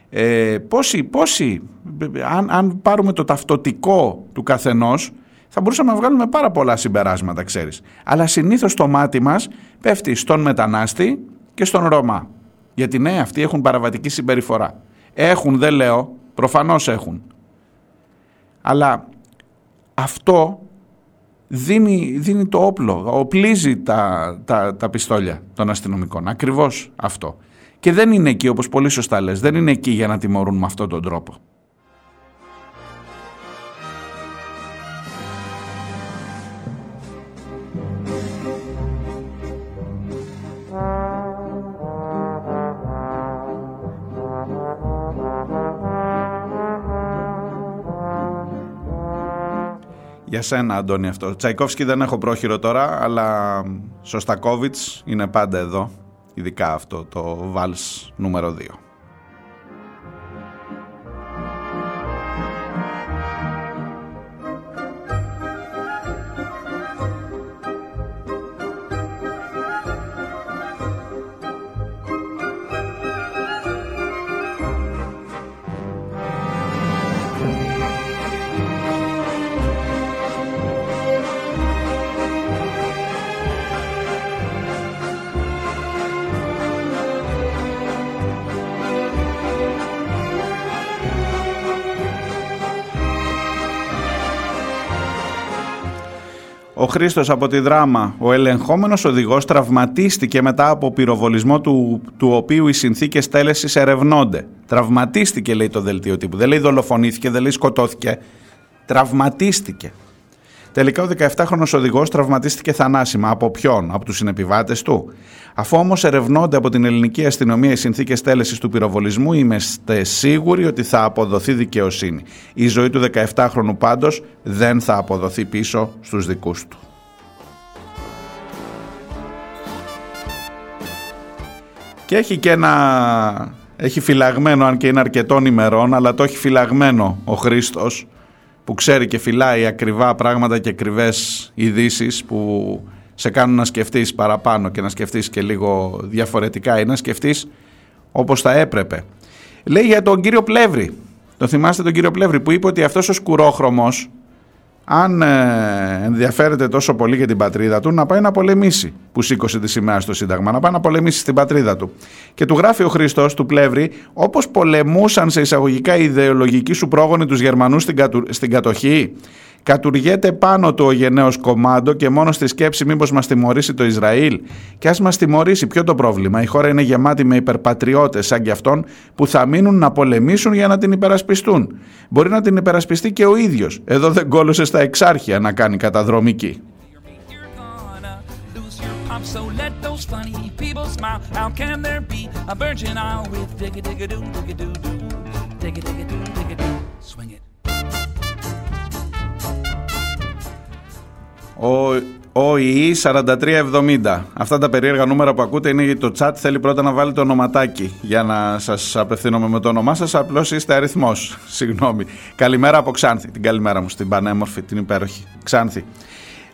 Ε, πόσοι, πόσοι αν, αν πάρουμε το ταυτοτικό του καθενός, θα μπορούσαμε να βγάλουμε πάρα πολλά συμπεράσματα, ξέρεις. Αλλά συνήθως το μάτι μας πέφτει στον μετανάστη και στον Ρωμά. Γιατί ναι, αυτοί έχουν παραβατική συμπεριφορά. Έχουν, δεν λέω, προφανώς έχουν. Αλλά αυτό δίνει, δίνει το όπλο, οπλίζει τα, τα, τα πιστόλια των αστυνομικών. Ακριβώς αυτό. Και δεν είναι εκεί, όπως πολύ σωστά λες, δεν είναι εκεί για να τιμωρούν με αυτόν τον τρόπο. Για σένα, Αντώνη, αυτό. Τσαϊκόφσκι δεν έχω πρόχειρο τώρα, αλλά Σωστακόβιτς είναι πάντα εδώ. Ειδικά αυτό το βάλς νούμερο 2. Ο Χρήστος από τη δράμα, ο ελεγχόμενος οδηγός τραυματίστηκε μετά από πυροβολισμό του, του οποίου οι συνθήκες τέλεσης ερευνώνται. Τραυματίστηκε λέει το δελτίο τύπου, δεν λέει δολοφονήθηκε, δεν λέει σκοτώθηκε. Τραυματίστηκε. Τελικά ο 17χρονος οδηγός τραυματίστηκε θανάσιμα. Από ποιον; Από τους συνεπιβάτες του. Αφού όμως ερευνώνται από την ελληνική αστυνομία οι συνθήκες τέλεσης του πυροβολισμού, είμαστε σίγουροι ότι θα αποδοθεί δικαιοσύνη. Η ζωή του 17χρονου πάντως δεν θα αποδοθεί πίσω στους δικούς του. Και έχει και ένα... Έχει φυλαγμένο, αν και είναι αρκετών ημερών, αλλά το έχει φυλαγμένο ο Χρήστος, που ξέρει και φυλάει ακριβά πράγματα και ακριβές ειδήσεις που σε κάνουν να σκεφτείς παραπάνω και να σκεφτείς και λίγο διαφορετικά ή να σκεφτείς όπως θα έπρεπε. Λέει για τον κύριο Πλεύρη. Το θυμάστε τον κύριο Πλεύρη που είπε ότι αυτός ο σκουρόχρωμος αν ε, ενδιαφέρεται τόσο πολύ για την πατρίδα του, να πάει να πολεμήσει που σήκωσε τη σημαία στο Σύνταγμα, να πάει να πολεμήσει στην πατρίδα του. Και του γράφει ο Χριστός του Πλεύρη, όπως πολεμούσαν σε εισαγωγικά οι ιδεολογικοί σου πρόγονοι τους Γερμανούς στην, κατου... στην κατοχή, Κατουργέται πάνω του ο γενναίος κομμάντο και μόνο στη σκέψη μήπως μας τιμωρήσει το Ισραήλ. Και ας μας τιμωρήσει, ποιο το πρόβλημα. Η χώρα είναι γεμάτη με υπερπατριώτες σαν κι αυτόν που θα μείνουν να πολεμήσουν για να την υπερασπιστούν. Μπορεί να την υπερασπιστεί και ο ίδιος. Εδώ δεν κόλωσε στα εξάρχεια να κάνει καταδρομική. you're gonna lose your pop. So let those funny people smile. How can there be a virgin isle with digga digga doo digga doo doo digga digga doo Ο, ΟΗ 4370. Αυτά τα περίεργα νούμερα που ακούτε είναι γιατί το chat θέλει πρώτα να βάλει το ονοματάκι για να σας απευθύνομαι με το όνομά σας. Απλώς είστε αριθμός. (laughs) Συγγνώμη. Καλημέρα από Ξάνθη. Την καλημέρα μου στην πανέμορφη, την υπέροχη. Ξάνθη.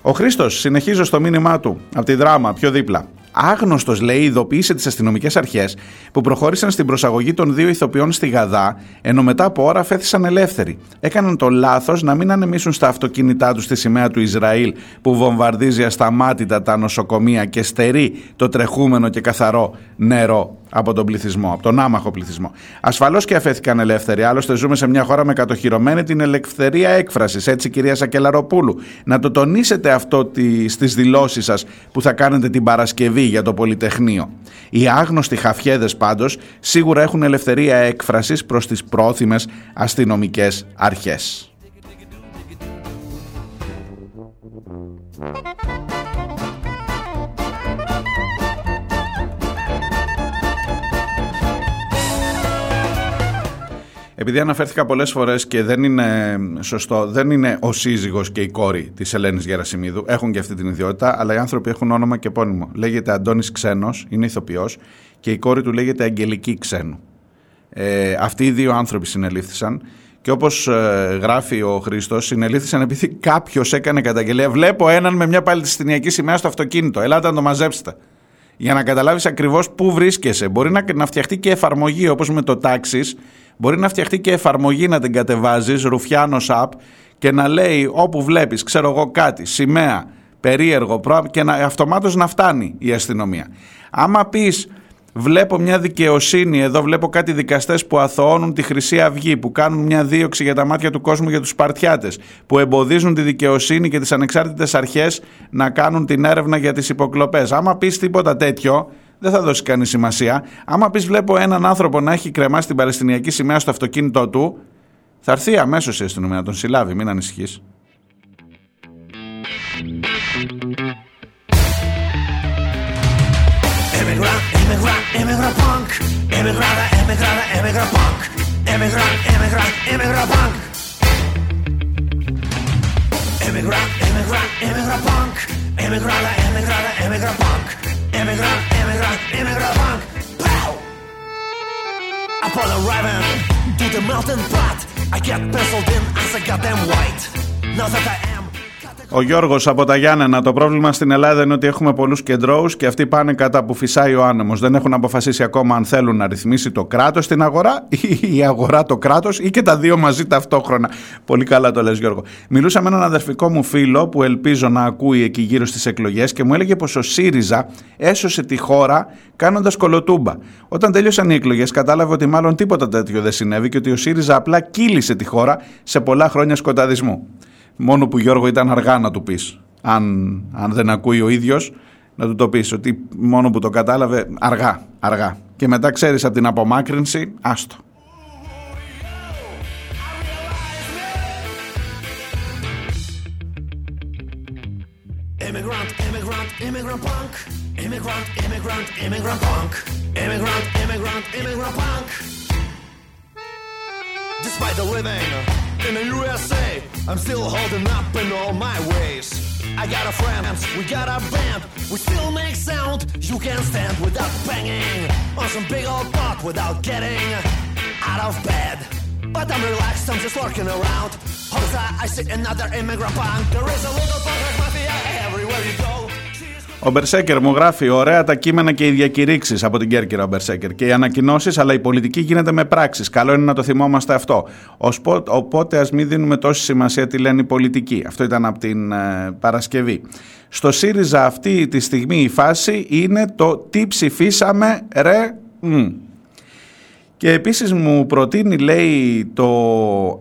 Ο Χρήστος, συνεχίζω στο μήνυμά του από τη δράμα πιο δίπλα. Άγνωστος, λέει, ειδοποίησε τις αστυνομικές αρχές που προχώρησαν στην προσαγωγή των δύο ηθοποιών στη Γαδά, ενώ μετά από ώρα φέθησαν ελεύθεροι. Έκαναν το λάθος να μην ανεμίσουν στα αυτοκίνητά τους τη σημαία του Ισραήλ που βομβαρδίζει ασταμάτητα τα νοσοκομεία και στερεί το τρεχούμενο και καθαρό νερό από τον πληθυσμό, από τον άμαχο πληθυσμό. Ασφαλώς και αφέθηκαν ελεύθεροι. Άλλωστε, ζούμε σε μια χώρα με κατοχυρωμένη την ελευθερία έκφρασης. Έτσι, κυρία Σακελαροπούλου, να το τονίσετε αυτό στις δηλώσεις σας που θα κάνετε την Παρασκευή για το Πολυτεχνείο. Οι άγνωστοι χαφιέδες πάντως σίγουρα έχουν ελευθερία έκφρασης προς τις πρόθυμες αστυνομικές αρχές. Επειδή αναφέρθηκα πολλές φορές και δεν είναι σωστό, δεν είναι ο σύζυγος και η κόρη της Ελένης Γερασιμίδου. Έχουν και αυτή την ιδιότητα, αλλά οι άνθρωποι έχουν όνομα και επώνυμο. Λέγεται Αντώνης Ξένος, είναι ηθοποιός, και η κόρη του λέγεται Αγγελική Ξένου. Ε, αυτοί οι δύο άνθρωποι συνελήφθησαν και όπως γράφει ο Χρήστος, συνελήφθησαν επειδή κάποιος έκανε καταγγελία. Βλέπω έναν με μια παλαιστινιακή σημαία στο αυτοκίνητο. Ελάτε να το μαζέψετε. Για να καταλάβεις ακριβώς πού βρίσκεσαι. Μπορεί να, να φτιαχτεί και εφαρμογή όπως με το τάξη. Μπορεί να φτιαχτεί και εφαρμογή να την κατεβάζεις, Ρουφιάνος app, και να λέει όπου βλέπεις, ξέρω εγώ κάτι, σημαία, περίεργο, προ... και να, αυτομάτως να φτάνει η αστυνομία. Άμα πεις, βλέπω μια δικαιοσύνη, εδώ βλέπω κάτι δικαστές που αθωώνουν τη Χρυσή Αυγή, που κάνουν μια δίωξη για τα μάτια του κόσμου για τους Σπαρτιάτες, που εμποδίζουν τη δικαιοσύνη και τις ανεξάρτητες αρχές να κάνουν την έρευνα για τις υποκλοπές. Άμα πεις τίποτα τέτοιο, δεν θα δώσει κανείς σημασία. Άμα πεις, βλέπω έναν άνθρωπο να έχει κρεμάσει την Παλαιστινιακή σημαία στο αυτοκίνητό του, θα έρθει αμέσως η αστυνομία να τον συλλάβει. Μην ανησυχείς. Immigrant, immigrant, immigrant punk. Pow! Upon arriving to the mountain pot, I get penciled in as a goddamn white. Now that I. Ο Γιώργος από τα Γιάννενα. Το πρόβλημα στην Ελλάδα είναι ότι έχουμε πολλούς κεντρώους και αυτοί πάνε κατά που φυσάει ο άνεμος. Δεν έχουν αποφασίσει ακόμα αν θέλουν να ρυθμίσει το κράτος την αγορά ή η αγορά το κράτος ή και τα δύο μαζί ταυτόχρονα. Πολύ καλά το λες, Γιώργο. Μιλούσα με έναν αδερφικό μου φίλο που ελπίζω να ακούει εκεί γύρω στις εκλογές και μου έλεγε πως ο ΣΥΡΙΖΑ έσωσε τη χώρα κάνοντας κολοτούμπα. Όταν τέλειωσαν οι εκλογές, κατάλαβε ότι μάλλον τίποτα τέτοιο δεν συνέβη και ότι ο ΣΥΡΙΖΑ απλά κύλησε τη χώρα σε πολλά χρόνια σκοταδισμού. Μόνο που Γιώργο ήταν αργά να του πεις. Αν, αν δεν ακούει ο ίδιος, να του το πεις. Ότι μόνο που το κατάλαβε, αργά, αργά. Και μετά ξέρεις από την απομάκρυνση, άστο. Immigrant, immigrant, immigrant punk. Immigrant, immigrant, immigrant punk. Immigrant, immigrant, immigrant punk. Despite the living in the USA, I'm still holding up in all my ways. I got a friend, we got a band, we still make sound. You can't stand without banging on some big old pot without getting out of bed. But I'm relaxed, I'm just lurking around. Time I see another immigrant punk. There is a little punk mafia everywhere you go. Ο Μπερσέκερ μου γράφει ωραία τα κείμενα και οι διακηρύξεις από την Κέρκυρα ο Μπερσέκερ και οι ανακοινώσεις, αλλά η πολιτική γίνεται με πράξεις. Καλό είναι να το θυμόμαστε αυτό. Οσπο- Οπότε ας μην δίνουμε τόση σημασία τι λένε οι πολιτικοί. Αυτό ήταν από την ε, Παρασκευή. Στο ΣΥΡΙΖΑ αυτή τη στιγμή η φάση είναι το τι ψηφίσαμε ρε. μ. Και επίσης μου προτείνει λέει το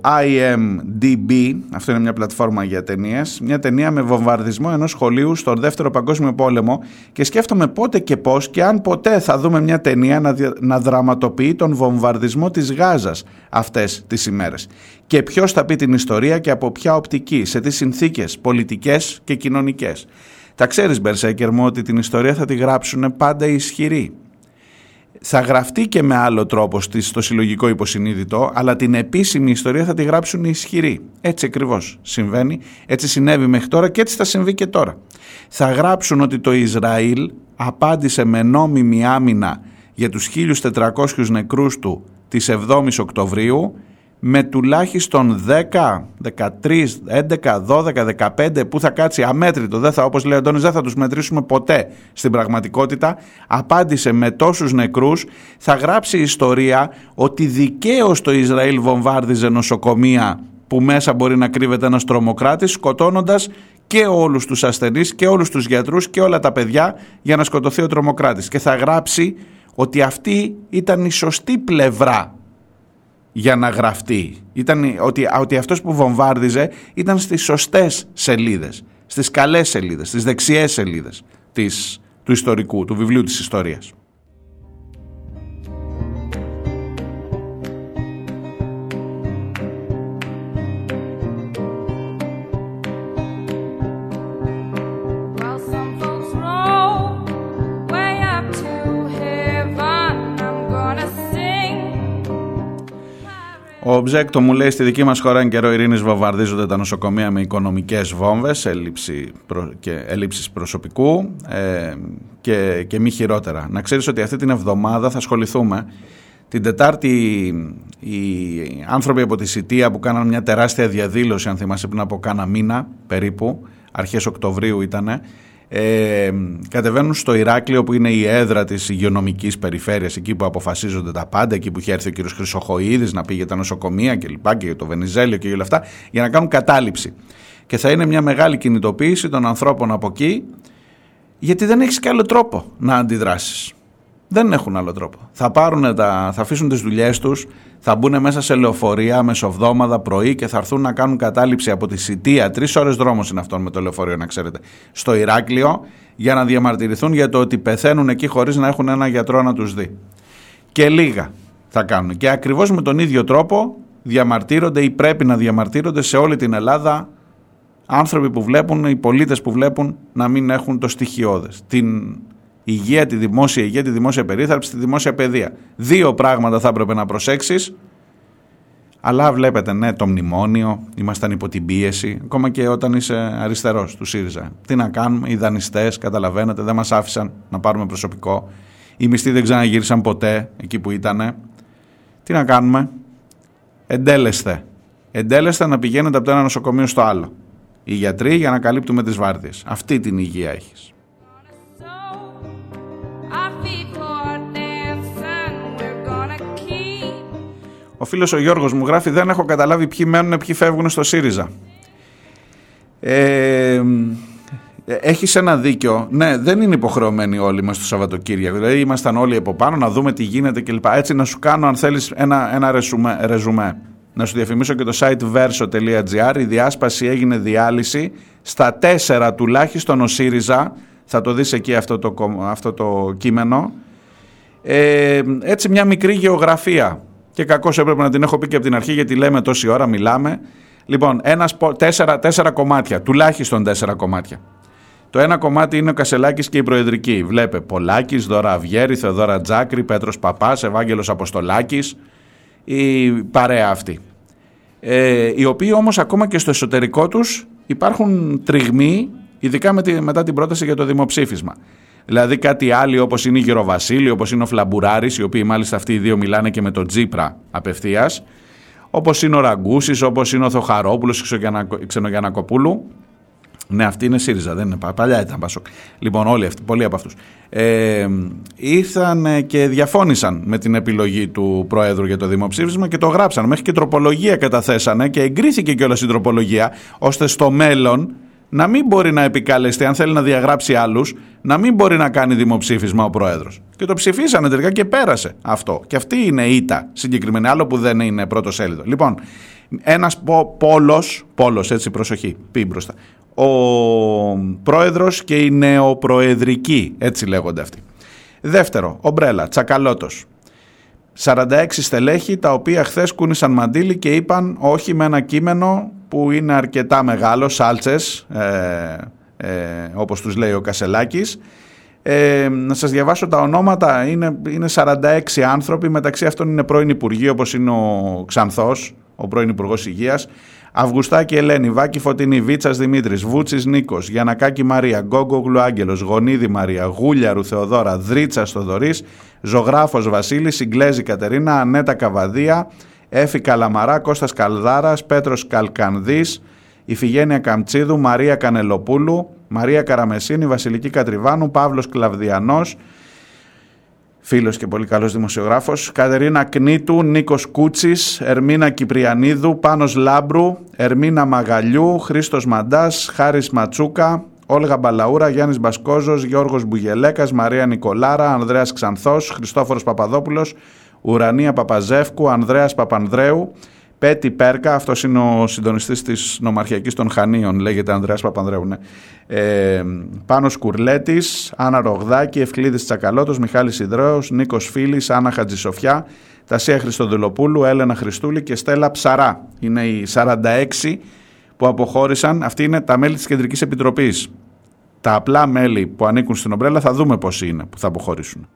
IMDB, αυτό είναι μια πλατφόρμα για ταινίες, μια ταινία με βομβαρδισμό ενός σχολείου στον δεύτερο παγκόσμιο πόλεμο και σκέφτομαι πότε και πώς και αν ποτέ θα δούμε μια ταινία να, δια- να δραματοποιεί τον βομβαρδισμό της Γάζας αυτές τις ημέρες. Και ποιος θα πει την ιστορία και από ποια οπτική, σε τι συνθήκες πολιτικές και κοινωνικές. Τα ξέρεις Μπερσέκερ μου ότι την ιστορία θα τη γράψουν πάντα οι ισχυροί θα γραφτεί και με άλλο τρόπο στη- στο συλλογικό υποσυνείδητο, αλλά την επίσημη ιστορία θα τη γράψουν οι ισχυροί. Έτσι ακριβώς συμβαίνει, έτσι συνέβη μέχρι τώρα και έτσι θα συμβεί και τώρα. Θα γράψουν ότι το Ισραήλ απάντησε με νόμιμη άμυνα για τους 1.400 νεκρούς του της 7ης Οκτωβρίου με τουλάχιστον 10, 13, 11, 12, 15 που θα κάτσει αμέτρητο, δεν θα, όπως λέει ο Αντώνης, δεν θα τους μετρήσουμε ποτέ στην πραγματικότητα, απάντησε με τόσους νεκρούς, θα γράψει ιστορία ότι δικαίως το Ισραήλ βομβάρδιζε νοσοκομεία που μέσα μπορεί να κρύβεται ένας τρομοκράτης σκοτώνοντας και όλους τους ασθενείς και όλους τους γιατρούς και όλα τα παιδιά για να σκοτωθεί ο τρομοκράτης. Και θα γράψει ότι αυτή ήταν η σωστή πλευρά για να γραφτεί. Ήταν ότι, ότι αυτός που βομβάρδιζε ήταν στις σωστές σελίδες, στις καλές σελίδες, στις δεξιές σελίδες της, του ιστορικού, του βιβλίου της ιστορίας. Ο Μπζέκτο μου λέει στη δική μας χώρα εν καιρό ειρήνης βομβαρδίζονται τα νοσοκομεία με οικονομικές βόμβες, έλλειψη προ... και έλλειψης προσωπικού ε, και, και μη χειρότερα. Να ξέρεις ότι αυτή την εβδομάδα θα ασχοληθούμε την Τετάρτη οι άνθρωποι από τη Σιτία που κάναν μια τεράστια διαδήλωση, αν θυμάσαι πριν από κάνα μήνα περίπου, αρχές Οκτωβρίου ήτανε, ε, κατεβαίνουν στο Ηράκλειο που είναι η έδρα της υγειονομικής περιφέρειας εκεί που αποφασίζονται τα πάντα εκεί που είχε έρθει ο κύριος Χρυσοχοίδης να πει για τα νοσοκομεία και λοιπά και για το Βενιζέλιο και για όλα αυτά για να κάνουν κατάληψη. Και θα είναι μια μεγάλη κινητοποίηση των ανθρώπων από εκεί γιατί δεν έχεις και άλλο τρόπο να αντιδράσεις δεν έχουν άλλο τρόπο. Θα, πάρουν τα, θα αφήσουν τις δουλειές τους, θα μπουν μέσα σε λεωφορεία μεσοβδόμαδα πρωί και θα έρθουν να κάνουν κατάληψη από τη Σιτία. Τρεις ώρες δρόμος είναι αυτόν με το λεωφορείο να ξέρετε. Στο Ηράκλειο για να διαμαρτυρηθούν για το ότι πεθαίνουν εκεί χωρίς να έχουν ένα γιατρό να τους δει. Και λίγα θα κάνουν. Και ακριβώς με τον ίδιο τρόπο διαμαρτύρονται ή πρέπει να διαμαρτύρονται σε όλη την Ελλάδα άνθρωποι που βλέπουν, οι πολίτες που βλέπουν να μην έχουν το στοιχειώδες. Την υγεία, τη δημόσια υγεία, τη δημόσια περίθαλψη, τη δημόσια παιδεία. Δύο πράγματα θα έπρεπε να προσέξεις. Αλλά βλέπετε, ναι, το μνημόνιο, ήμασταν υπό την πίεση, ακόμα και όταν είσαι αριστερός του ΣΥΡΙΖΑ. Τι να κάνουμε, οι δανειστές, καταλαβαίνετε, δεν μας άφησαν να πάρουμε προσωπικό. Οι μισθοί δεν ξαναγύρισαν ποτέ εκεί που ήτανε. Τι να κάνουμε, εντέλεστε. Εντέλεστε να πηγαίνετε από το ένα νοσοκομείο στο άλλο. Οι γιατροί για να καλύπτουμε τις βάρδιες. Αυτή την υγεία έχεις. Ο φίλος ο Γιώργος μου γράφει δεν έχω καταλάβει ποιοι μένουν ποιοι φεύγουν στο ΣΥΡΙΖΑ. Ε, έχεις ένα δίκιο. Ναι, δεν είναι υποχρεωμένοι όλοι μας το Σαββατοκύριακο. Δηλαδή ήμασταν όλοι από πάνω να δούμε τι γίνεται κλπ. Έτσι να σου κάνω αν θέλεις ένα, ένα ρεσουμέ, ρεζουμέ. Να σου διαφημίσω και το site verso.gr. Η διάσπαση έγινε διάλυση. Στα τέσσερα τουλάχιστον ο ΣΥΡΙΖΑ, θα το δεις εκεί αυτό το, κομ- αυτό το κείμενο, ε, έτσι μια μικρή γεωγραφία. Και κακώς έπρεπε να την έχω πει και από την αρχή γιατί λέμε τόση ώρα, μιλάμε. Λοιπόν, ένας, πο- τέσσερα, τέσσερα κομμάτια, τουλάχιστον τέσσερα κομμάτια. Το ένα κομμάτι είναι ο Κασελάκης και η Προεδρική. Βλέπε Πολάκης, Δώρα Αυγέρη, Θεοδώρα Τζάκρη, Πέτρος Παπάς, Ευάγγελος Αποστολάκης, η παρέα αυτή. Ε, οι οποίοι όμως ακόμα και στο εσωτερικό τους υπάρχουν τριγμοί, ειδικά με τη- μετά την πρόταση για το δημοψήφισμα. Δηλαδή κάτι άλλοι όπως είναι η Γεροβασίλη, όπως είναι ο Φλαμπουράρης, οι οποίοι μάλιστα αυτοί οι δύο μιλάνε και με τον Τζίπρα απευθείας, όπως είναι ο Ραγκούσης, όπως είναι ο Θοχαρόπουλος, η Ξενογιανακο- η Ξενογιανακοπούλου, ναι, αυτή είναι ΣΥΡΙΖΑ, δεν είναι πα- παλιά ήταν Πασόκ. Λοιπόν, όλοι αυτοί, πολλοί από αυτούς. Ε, ήρθαν ε, και διαφώνησαν με την επιλογή του Προέδρου για το δημοψήφισμα και το γράψαν. Μέχρι και τροπολογία καταθέσανε και εγκρίθηκε κιόλας η τροπολογία, ώστε στο μέλλον να μην μπορεί να επικαλεστεί, αν θέλει να διαγράψει άλλους, να μην μπορεί να κάνει δημοψήφισμα ο Πρόεδρος. Και το ψηφίσανε τελικά και πέρασε αυτό. Και αυτή είναι η ήττα συγκεκριμένη, άλλο που δεν είναι πρώτος σέλιδο. Λοιπόν, ένας πο, πόλος, πόλος έτσι προσοχή, πει μπροστά, ο πρόεδρος και η νεοπροεδρική, έτσι λέγονται αυτοί. Δεύτερο, ομπρέλα, τσακαλώτος. 46 στελέχη τα οποία χθες κούνησαν μαντίλι και είπαν όχι με ένα κείμενο που είναι αρκετά μεγάλος, σάλτσες, ε, ε, όπως τους λέει ο Κασελάκης, Ε, να σας διαβάσω τα ονόματα, είναι, είναι 46 άνθρωποι, μεταξύ αυτών είναι πρώην υπουργοί όπως είναι ο Ξανθός, ο πρώην Υπουργός Υγείας, Αυγουστάκη Ελένη, Βάκη Φωτεινή, Βίτσας Δημήτρης, Βούτσης Νίκος, Γιανακάκη Μαρία, Γκόγκογλου Άγγελος, Γονίδη Μαρία, Γούλιαρου Θεοδώρα, Δρίτσα Θοδωρή, Ζωγράφος Βασίλης, Συγκλέζη Κατερίνα, Ανέτα Καβαδία, Έφη Καλαμαρά, Κώστας Καλδάρας, Πέτρος Καλκανδής, Ιφηγένεια Καμτσίδου, Μαρία Κανελοπούλου, Μαρία Καραμεσίνη, Βασιλική Κατριβάνου, Παύλος Κλαβδιανός, φίλος και πολύ καλός δημοσιογράφος, Κατερίνα Κνήτου, Νίκος Κούτσης, Ερμίνα Κυπριανίδου, Πάνος Λάμπρου, Ερμίνα Μαγαλιού, Χρήστος Μαντάς, Χάρης Ματσούκα, Όλγα Μπαλαούρα, Γιάννης Μπασκόζος, Γιώργος Μπουγελέκας, Μαρία Νικολάρα, Ανδρέας Ξανθός, Χριστόφορος Παπαδόπουλος, Ουρανία Παπαζεύκου, Ανδρέας Παπανδρέου, Πέτη Πέρκα, αυτός είναι ο συντονιστής της Νομαρχιακής των Χανίων, λέγεται Ανδρέας Παπανδρέου. Ναι. Ε, Πάνος Κουρλέτης, Άννα Ρογδάκη, Ευκλήδης Τσακαλώτος, Μιχάλης Ιδρέος, Νίκος Φίλης, Άννα Χατζησοφιά, Τασία Χριστοδουλοπούλου, Έλενα Χριστούλη και Στέλλα Ψαρά. Είναι οι 46 που αποχώρησαν. Αυτοί είναι τα μέλη της Κεντρικής Επιτροπής. Τα απλά μέλη που ανήκουν στην ομπρέλα θα δούμε πόσοι είναι που θα αποχωρήσουν.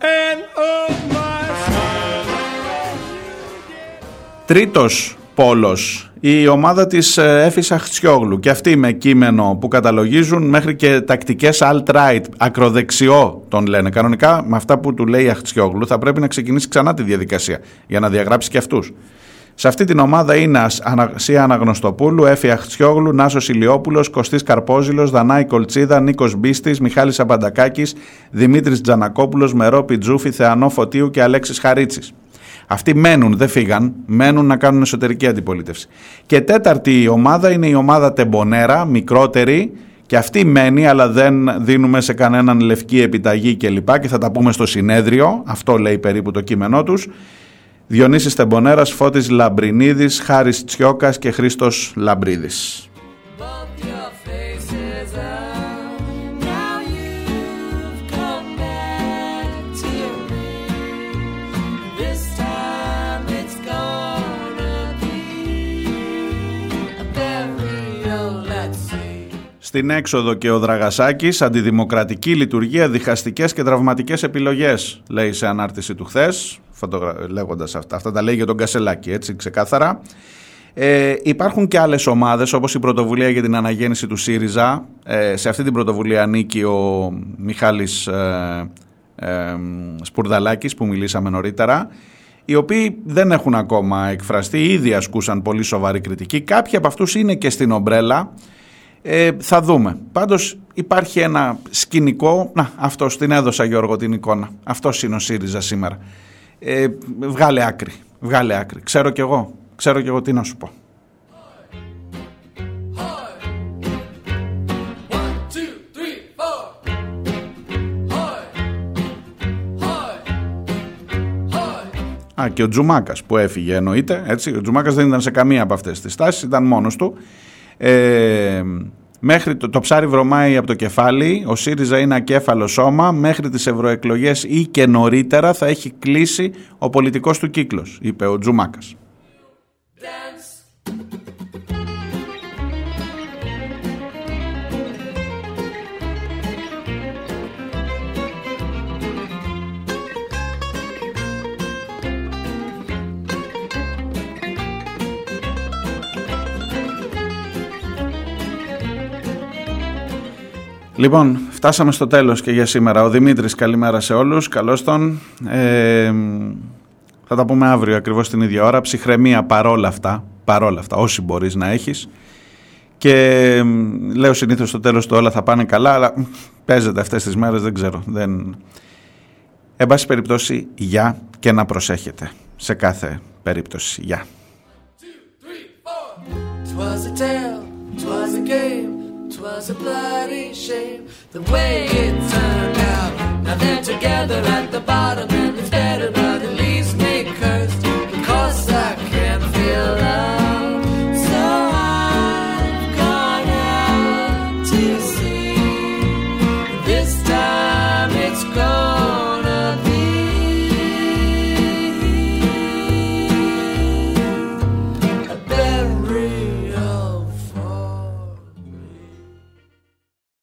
And oh my Τρίτος πόλος, η ομάδα της ε, Έφης Αχτσιόγλου και αυτή με κείμενο που καταλογίζουν μέχρι και τακτικές alt-right, ακροδεξιό τον λένε. Κανονικά με αυτά που του λέει η Αχτσιόγλου θα πρέπει να ξεκινήσει ξανά τη διαδικασία για να διαγράψει και αυτούς. Σε αυτή την ομάδα είναι Ανασία Αναγνωστοπούλου, Έφη Αχτσιόγλου, Νάσος Ηλιόπουλος, Κωστής Καρπόζηλος, Δανάη Κολτσίδα, Νίκος Μπίστης, Μιχάλης Αμπαντακάκης, Δημήτρης Τζανακόπουλος, Μερό Πιτζούφη, Θεανό Φωτίου και Αλέξης Χαρίτσης. Αυτοί μένουν, δεν φύγαν, μένουν να κάνουν εσωτερική αντιπολίτευση. Και τέταρτη ομάδα είναι η ομάδα Τεμπονέρα, μικρότερη, και αυτή μένει, αλλά δεν δίνουμε σε κανέναν λευκή επιταγή κλπ. Και θα τα πούμε στο συνέδριο, αυτό λέει περίπου το κείμενό τους. Διονύσης Τεμπονέρας, Φώτης Λαμπρινίδης, Χάρης Τσιόκας και Χρήστος Λαμπρίδης. Στην έξοδο και ο Δραγασάκης, αντιδημοκρατική λειτουργία, διχαστικές και τραυματικές επιλογές, λέει σε ανάρτηση του χθες, φωτογρα... λέγοντας αυτά. Αυτά τα λέει για τον Κασελάκη, έτσι ξεκάθαρα. Ε, υπάρχουν και άλλες ομάδες όπως η πρωτοβουλία για την αναγέννηση του ΣΥΡΙΖΑ. Ε, σε αυτή την πρωτοβουλία ανήκει ο Μιχάλης ε, ε, Σπουρδαλάκης που μιλήσαμε νωρίτερα οι οποίοι δεν έχουν ακόμα εκφραστεί, ήδη ασκούσαν πολύ σοβαρή κριτική. Κάποιοι από αυτούς είναι και στην ομπρέλα. Ε, θα δούμε. Πάντως υπάρχει ένα σκηνικό, να αυτό την έδωσα Γιώργο την εικόνα. Αυτός είναι ο ΣΥΡΙΖΑ σήμερα. Ε, βγάλε άκρη, βγάλε άκρη. Ξέρω κι εγώ, ξέρω κι εγώ τι να σου πω. One, two, three, four. Hoi. Hoi. Hoi. Α, και ο Τζουμάκας που έφυγε εννοείται. Έτσι. Ο Τζουμάκας δεν ήταν σε καμία από αυτές τις τάσεις, ήταν μόνος του. Ε, μέχρι το, το ψάρι βρωμάει από το κεφάλι. Ο ΣΥΡΙΖΑ είναι ακέφαλο σώμα. Μέχρι τις ευρωεκλογές ή και νωρίτερα θα έχει κλείσει ο πολιτικός του κύκλος, είπε ο Τζουμάκας. Λοιπόν, φτάσαμε στο τέλος και για σήμερα. Ο Δημήτρης, καλημέρα σε όλους. Καλώς τον. Ε, θα τα πούμε αύριο ακριβώς την ίδια ώρα. Ψυχραιμία παρόλα αυτά, παρόλα αυτά, όσοι μπορείς να έχεις. Και ε, λέω συνήθως στο τέλος του όλα θα πάνε καλά, αλλά μ, παίζεται αυτές τις μέρες, δεν ξέρω. Δεν... Εν πάση περιπτώσει, γεια και να προσέχετε. Σε κάθε περίπτωση, γεια. Tale, twas a bloody shame the way it turned out. Now they're together at the bottom and